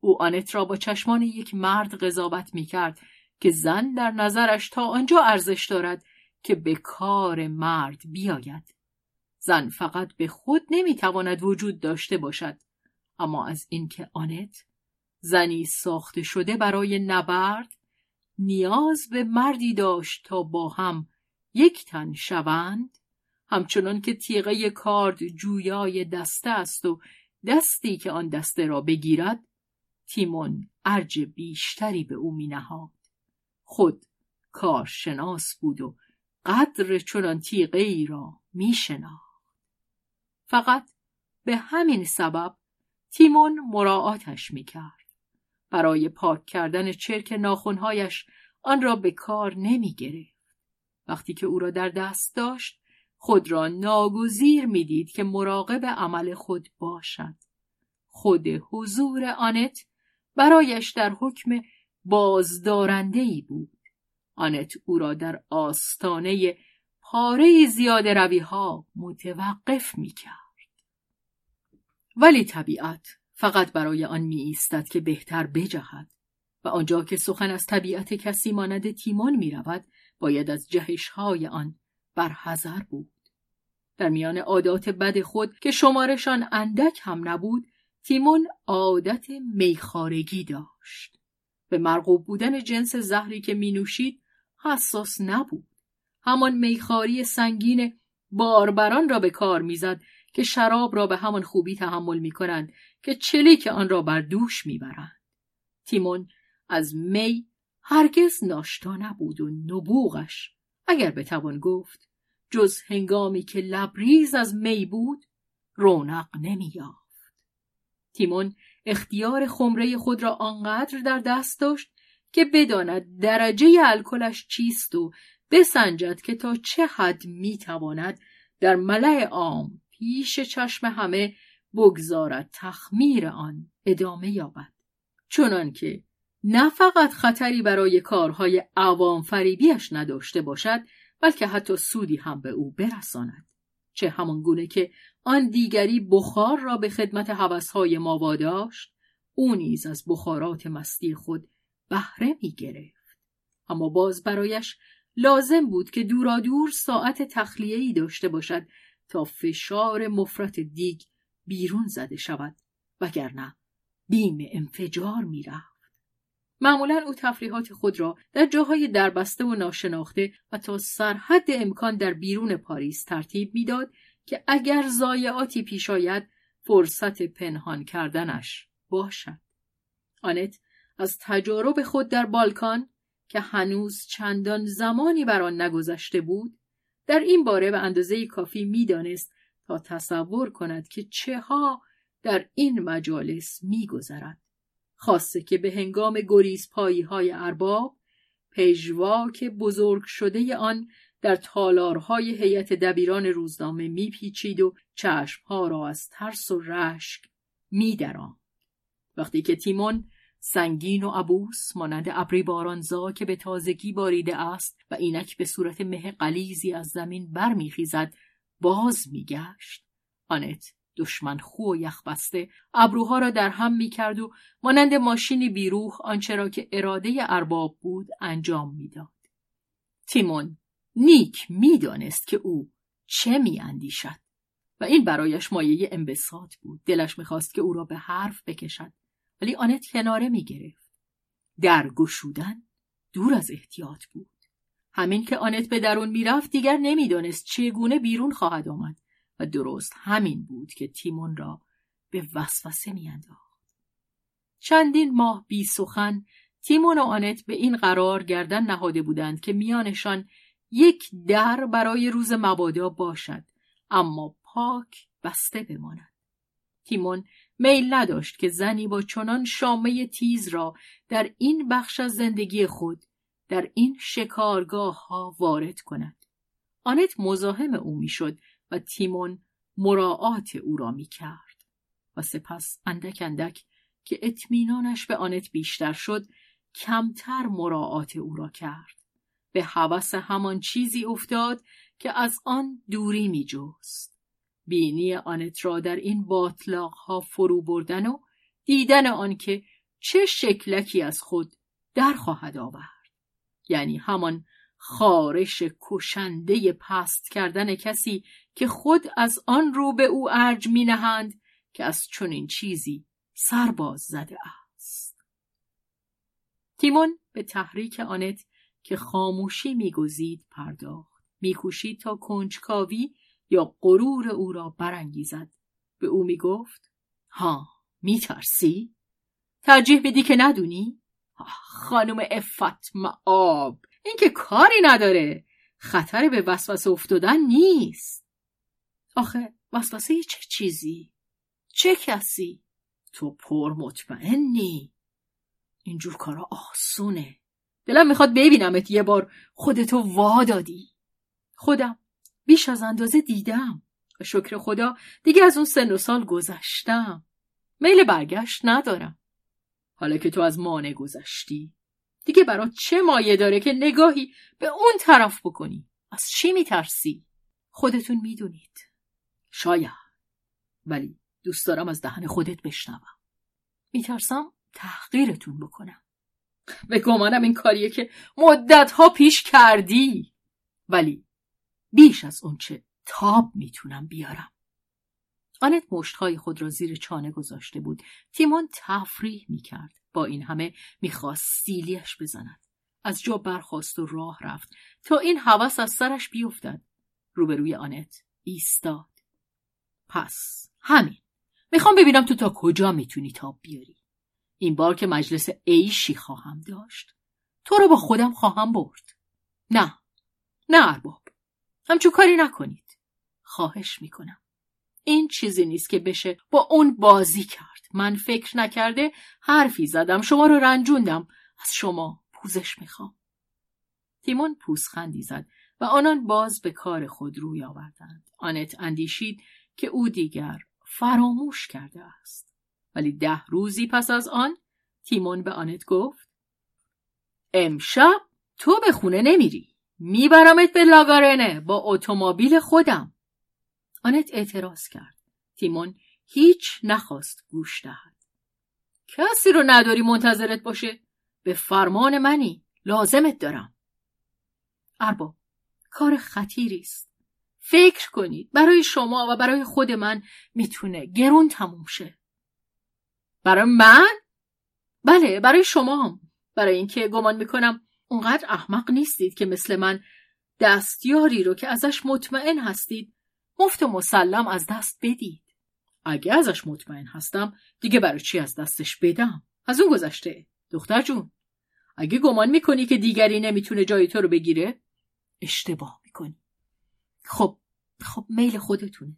او آنت را با چشمان یک مرد قضاوت می کرد که زن در نظرش تا آنجا ارزش دارد که به کار مرد بیاید. زن فقط به خود نمی‌تواند وجود داشته باشد. اما از اینکه آنت زنی ساخته شده برای نبرد نیاز به مردی داشت تا با هم یک تن شوند همچنان که تیغه کارد جویای دسته است و دستی که آن دسته را بگیرد تیمون ارج بیشتری به او مینهاد. خود کارشناس بود و قدر چنان تیغه ای را میشناخت. فقط به همین سبب تیمون مراعاتش می‌کرد. برای پاک کردن چرک ناخونهایش آن را به کار نمی‌گرفت. وقتی که او را در دست داشت خود را ناگزیر می‌دید که مراقب عمل خود باشد. خود حضور آنت برایش در حکم بازدارنده ای بود. آنت او را در آستانه پاره زیاد روی ها متوقف می کرد. ولی طبیعت فقط برای آن می ایستد که بهتر بجهد و آنجا که سخن از طبیعت کسی مانند تیمون می رود باید از جهش های آن برحذر بود. در میان عادات بد خود که شمارشان اندک هم نبود تیمون عادت میخارگی داشت. به مرغوب بودن جنس زهری که می نوشید حساس نبود. همان میخاری سنگین باربران را به کار می‌زد که شراب را به همان خوبی تحمل می کنند که چلیک آن را بر دوش می‌برند. تیمون از می هرگز ناشتا نبود و نبوغش اگر بتوان گفت جز هنگامی که لبریز از می بود رونق نمییافت تیمون اختیار خمره خود را آنقدر در دست داشت که بداند درجه الکلش چیست و بسنجد که تا چه حد می‌تواند در ملع عام پیش چشم همه بگذارد تخمیر آن ادامه یابد چنان که نه فقط خطری برای کارهای عوام فریبیش نداشته باشد بلکه حتی سودی هم به او برساند چه همان گونه که آن دیگری بخار را به خدمت حوثهای ما واداشت او نیز از بخارات مستی خود بهره می گرفت. اما باز برایش لازم بود که دورا دور ساعت تخلیه‌ای داشته باشد تا فشار مفرت دیگ بیرون زده شود وگرنه بیم انفجار می‌رفت. معمولا او تفریحات خود را در جاهای دربسته و ناشناخته و تا سرحد امکان در بیرون پاریس ترتیب می‌داد که اگر ضایعاتی پیش آید فرصت پنهان کردنش باشد. آنت از تجارب خود در بالکان که هنوز چندان زمانی بر آن نگذشته بود در این باره به اندازه کافی می‌دانست تا تصور کند که چه ها در این مجالس میگذرد خاصه که به هنگام گریز پایی های ارباب پژواک بزرگ شده آن در تالارهای هیئت دبیران روزنامه میپیچید و چشمها را از ترس و رشک میدراند. وقتی که تیمون سنگین و عبوس مانند ابری بارانزا که به تازگی باریده است و اینک به صورت مه قلیزی از زمین برمیخیزد باز میگشت. آنت دشمن خو و یخبسته ابروها را در هم می‌کرد و مانند ماشینی بیروح آنچه را که اراده ارباب بود انجام می‌داد. تیمون نیک می‌دانست که او چه میاندیشد و این برایش مایه انبساط بود. دلش می‌خواست که او را به حرف بکشد. ولی آنت کناره می‌گرفت در گشودن دور از احتیاط بود. همین که آنت به درون می‌رفت دیگر نمی‌دانست چگونه بیرون خواهد آمد و درست همین بود که تیمون را به وسوسه میانداخت چندین ماه بی سخن تیمون و آنت به این قرار گردن نهاده بودند که میانشان یک در برای روز مبادا باشد اما پاک بسته بماند. تیمون میل نداشت که زنی با چنان شامه تیز را در این بخش از زندگی خود در این شکارگاه ها وارد کند. آنت مزاحم او می‌شد و تیمون مراعات او را می کرد و سپس اندک اندک که اطمینانش به آنت بیشتر شد کمتر مراعات او را کرد. به هوس همان چیزی افتاد که از آن دوری می جست. بینی آنت را در این باطلاق ها فرو بردن و دیدن آنکه چه شکلکی از خود در خواهد آورد. یعنی همان خارش کشنده پست کردن کسی که خود از آن رو به او ارج می نهند که از چنین چیزی سرباز زده است. تیمون به تحریک آنت که خاموشی میگزید پرداخت میکوشید تا کنجکاوی یا غرور او را برانگیزد؟ به او می‌گفت ها میترسی؟ ترجیح بدی که ندونی؟ خانم افت معاب این که کاری نداره. خطر به وسوسه افتادن نیست. آخه وسوسه چه چیزی؟ چه کسی؟ تو پر مطمئنی؟ اینجور کارا آسونه. دلم می‌خواد ببینمت یه بار خودتو وا دادی خودم بیش از اندازه دیدم. و شکر خدا دیگه از اون سن و سال گذشتم. میل برگشت ندارم. حالا که تو از مانع گذشتی. دیگه برات چه مایه داره که نگاهی به اون طرف بکنی؟ از چی میترسی؟ خودتون می‌دونید. شاید. ولی دوست دارم از دهن خودت بشنوم. میترسم تحقیرتون بکنم. به گمانم این کاریه که مدتها پیش کردی. ولی بیش از اونچه تاب می‌تونم بیارم. آنت مشتهای خود را زیر چانه گذاشته بود. تیمون تفریح می‌کرد. با این همه می‌خواست سیلیش بزند. از جا برخواست و راه رفت. تا این هوس از سرش بیفتد. روبروی آنت ایستاد. پس همین. می‌خوام ببینم تو تا کجا می‌تونی تاب بیاری. این بار که مجلس عیشی خواهم داشت. تو رو با خودم خواهم برد. نه. نه ارباب. همچون کاری نکنید. خواهش می‌کنم. این چیزی نیست که بشه با اون بازی کرد. من فکر نکرده حرفی زدم. شما رو رنجوندم. از شما پوزش می‌خوام. تیمون پوزخندی زد و آنان باز به کار خود روی آوردند. آنت اندیشید که او دیگر فراموش کرده است. ولی ده روزی پس از آن تیمون به آنت گفت امشب تو به خونه نمیری. میبرمت به لاگارنه با اتومبیل خودم آنت اعتراض کرد. تیمون هیچ نخواست گوش دهد. کسی رو نداری منتظرت باشه؟ به فرمان منی. لازمت دارم. ارباب کار خطیری است. فکر کنید برای شما و برای خود من می‌تونه گرون تموم شه. برای من؟ بله برای شما برای اینکه گمان می‌کنم اونقدر احمق نیستید که مثل من دستیاری رو که ازش مطمئن هستید مفت و مسلم از دست بدید. اگه ازش مطمئن هستم دیگه برای چی از دستش بدم؟ از اون گذشته. دختر جون اگه گمان می‌کنی که دیگری نمی‌تونه جای تو رو بگیره اشتباه می‌کنی. خب خب میل خودتونه.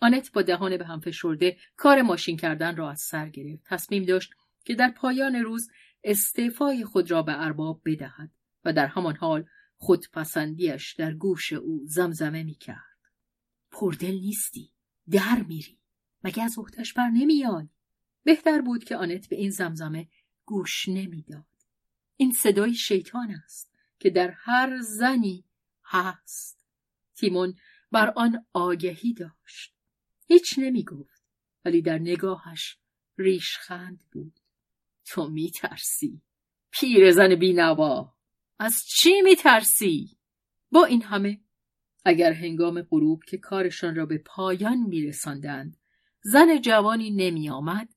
آنت با دهان به هم فشرده کار ماشین کردن را از سر گرفت. تصمیم داشت که در پایان روز استعفای خود را به ارباب بدهد و در همان حال خودپسندیش در گوش او زمزمه می‌کرد. پردل نیستی در میری. مگه از اختش بر نمیاد بهتر بود که آنت به این زمزمه گوش نمی‌داد. این صدای شیطان است که در هر زنی هست. تیمون بر آن آگهی داشت. هیچ نمی‌گفت ولی در نگاهش ریشخند بود. تو میترسی. پیرزن بینوا از چی میترسی؟ با این همه اگر هنگام غروب که کارشان را به پایان میرساندند زن جوانی نمی آمد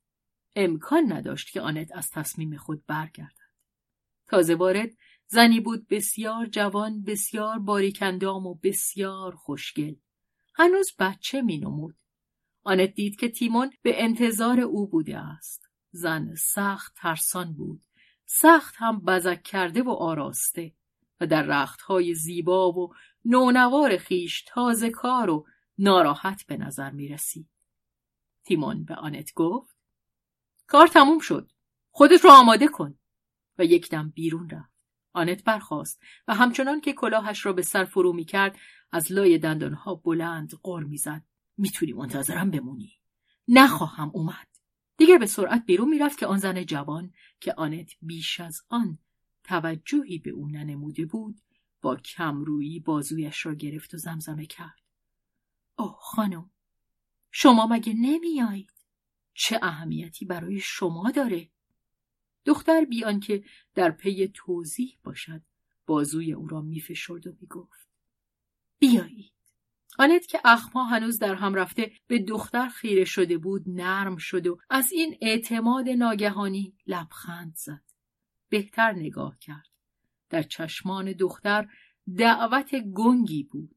امکان نداشت که آنت از تصمیم خود برگردد. تازه وارد زنی بود بسیار جوان بسیار باریکندام و بسیار خوشگل. هنوز بچه می نمود. آنت دید که تیمون به انتظار او بوده است. زن سخت ترسان بود سخت هم بزک کرده و آراسته و در رختهای زیبا و نونوار خیش تازه کار و ناراحت به نظر می رسید. تیمون به آنت گفت کار تموم شد. خودت رو آماده کن. و یک دم بیرون رفت. آنت برخاست و همچنان که کلاهش را به سر فرو می کرد از لای دندانها بلند قر می‌زد. می‌تونی منتظرم بمونی. نخواهم اومد. دیگر به سرعت بیرون می‌رفت که آن زن جوان که آنت بیش از آن توجهی به او ننموده بود با کمرویی بازویش را گرفت و زمزمه کرد. اوه خانم شما مگه نمیایید؟ چه اهمیتی برای شما داره؟ دختر بیان که در پی توضیح باشد بازوی او را میفشرد و می‌گفت بیایید آنت که اخما هنوز در هم رفته به دختر خیره شده بود نرم شد و از این اعتماد ناگهانی لبخند زد. بهتر نگاه کرد. در چشمان دختر دعوت گنگی بود.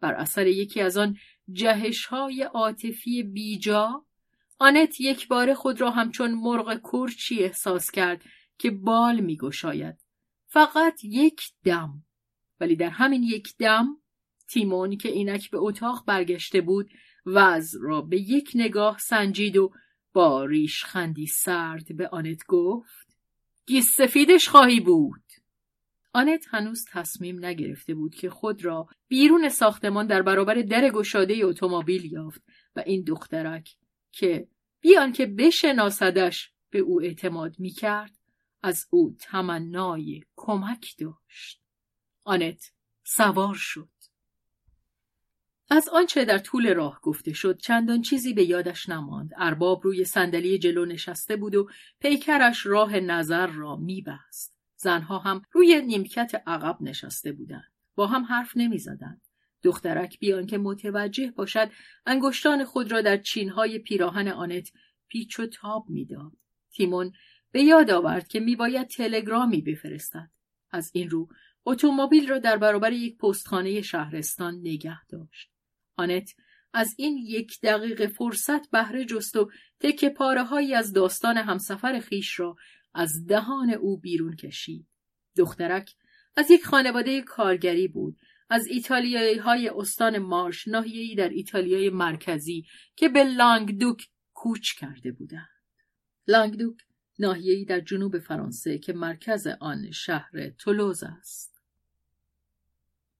بر اثر یکی از آن جهش های عاطفی بیجا آنت یک بار خود را همچون مرغ کرچی احساس کرد که بال می گشاید. فقط یک دم. ولی در همین یک دم تیمون که اینک به اتاق برگشته بود وز را به یک نگاه سنجید و با ریشخندی سرد به آنت گفت گیس سفیدش خواهی بود آنت هنوز تصمیم نگرفته بود که خود را بیرون ساختمان در برابر در گشاده اتومبیل یافت و این دخترک که بیان که بشناسدش به او اعتماد می کرد از او تمنای کمک داشت. آنت سوار شد. از آنچه در طول راه گفته شد چندان چیزی به یادش نماند. ارباب روی صندلی جلو نشسته بود و پیکرش راه نظر را میبست. زنها هم روی نیمکت عقب نشسته بودند. با هم حرف نمی‌زدند. دخترک بیان که متوجه باشد انگشتان خود را در چینهای پیراهن آنت پیچ و تاب می‌داد. تیمون به یاد آورد که میباید تلگرامی بفرستد. از این رو اتومبیل را در برابر یک پستخانه شهرستان نگه داشت. آنت از این یک دقیقه فرصت بهره جست و تک پاره هایی از داستان همسفر خیش را از دهان او بیرون کشید. دخترک از یک خانواده کارگری بود از ایتالیایی های استان مارش ناحیه‌ای در ایتالیای مرکزی که به لانگدوک کوچ کرده بودند. لانگدوک ناحیه‌ای در جنوب فرانسه که مرکز آن شهر تولوز است.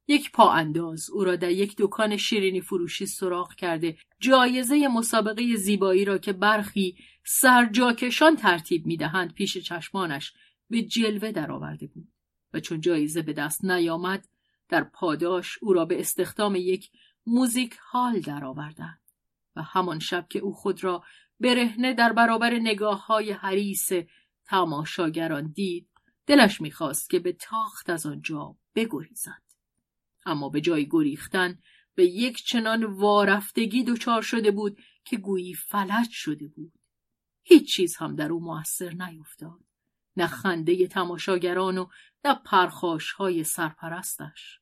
یک پا انداز. او را در یک دکان شیرینی فروشی سراغ کرده. جایزه مسابقه زیبایی را که برخی سرجاکشان ترتیب می‌دهند پیش چشمانش به جلوه درآورده بود و چون جایزه به دست نیامد در پاداش او را به استخدام یک موزیک هال درآوردند و همان شب که او خود را برهنه در برابر نگاه های حریس تماشاگران دید دلش می‌خواست که به تاخت از آنجا بگریزد. اما به جای گریختن به یک چنان وارفتگی دچار شده بود که گویی فلج شده بود. هیچ چیز هم در او موثر نیفتاد. نه خنده تماشاگران و نه پرخاش های سرپرستش.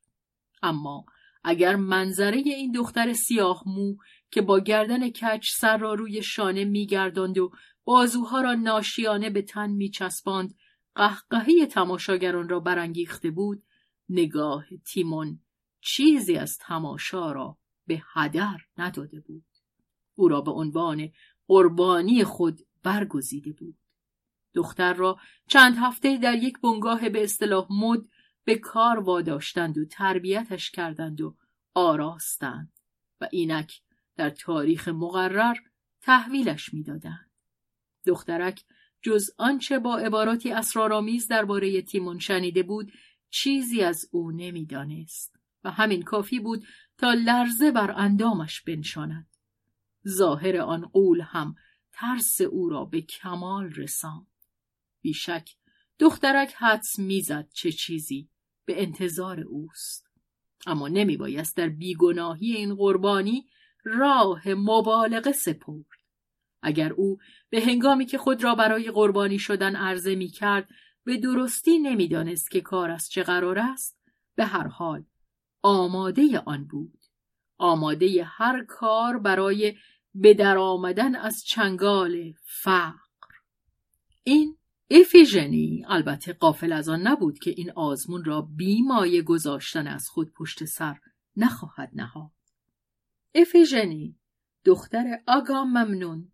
اما اگر منظره این دختر سیاه مو که با گردن کچ سر را روی شانه میگرداند و بازوها را ناشیانه به تن میچسباند قهقهی تماشاگران را برانگیخته بود نگاه تیمون چیزی از تماشا را به هدر نداده بود. او را به عنوان قربانی خود برگزیده بود. دختر را چند هفته در یک بنگاه به اصطلاح مد به کار واداشتند و تربیتش کردند و آراستند و اینک در تاریخ مقرر تحویلش می‌دادند. دخترک جز آنچه با عباراتی اسرارآمیز درباره تیمون شنیده بود چیزی از او نمی‌دانست. و همین کافی بود تا لرزه بر اندامش بنشاند. ظاهر آن قول هم ترس او را به کمال رساند. بیشک دخترک حدس می‌زد چه چیزی به انتظار اوست. اما نمی بایست در بیگناهی این قربانی راه مبالغه سپرد اگر او به هنگامی که خود را برای قربانی شدن عرضه می کرد به درستی نمی‌دانست که کار از چه قرار است به هر حال آماده آن بود. آماده هر کار برای به در آمدن از چنگال فقر. این افیژنی البته قافل از آن نبود که این آزمون را بیمایه گذاشتن از خود پشت سر نخواهد نهاد. افیژنی دختر آگام ممنون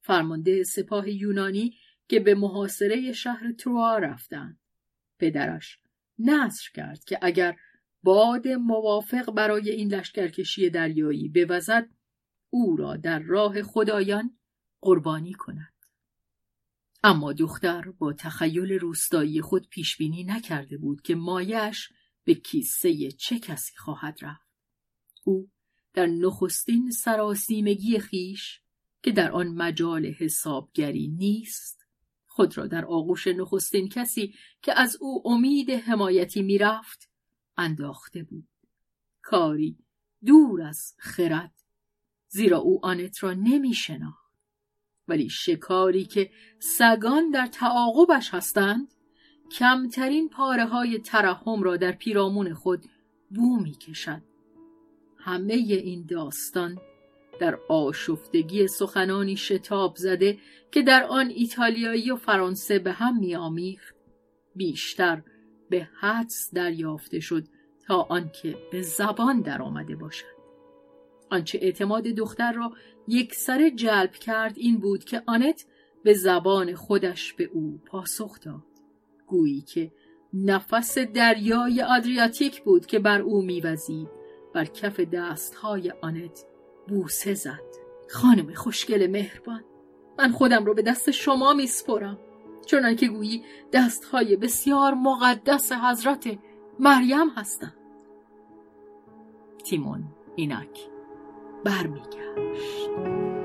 فرمانده سپاه یونانی که به محاصره شهر تروا رفتند. پدرش نصر کرد که اگر باد موافق برای این لشکرکشی دریایی بوزد او را در راه خدایان قربانی کند. اما دختر با تخیل روستایی خود پیش بینی نکرده بود که مایش به کیسه چه کسی خواهد رفت. او در نخستین سراسیمگی خیش که در آن مجال حسابگری نیست خود را در آغوش نخستین کسی که از او امید حمایتی می‌رفت انداخته بود. کاری دور از خرد زیرا او آنت را نمی ولی شکاری که سگان در تعاقبش هستند کمترین پاره های ترحم را در پیرامون خود بو می کشد. همه این داستان در آشفتگی سخنانی شتاب زده که در آن ایتالیایی و فرانسه به هم میآمیخت. بیشتر به حدس دریافته شد تا آنکه به زبان درآمده باشد. آنچه اعتماد دختر را یک سر جلب کرد این بود که آنت به زبان خودش به او پاسخ داد. گویی که نفس دریای آدریاتیک بود که بر او میوزید. بر کف دستهای آنت بوسه زد. خانم خوشگل مهربان من خودم رو به دست شما میسپرم. چنان که گویی دستهای بسیار مقدس حضرت مریم هستند. تیمون اینک برمیگشت.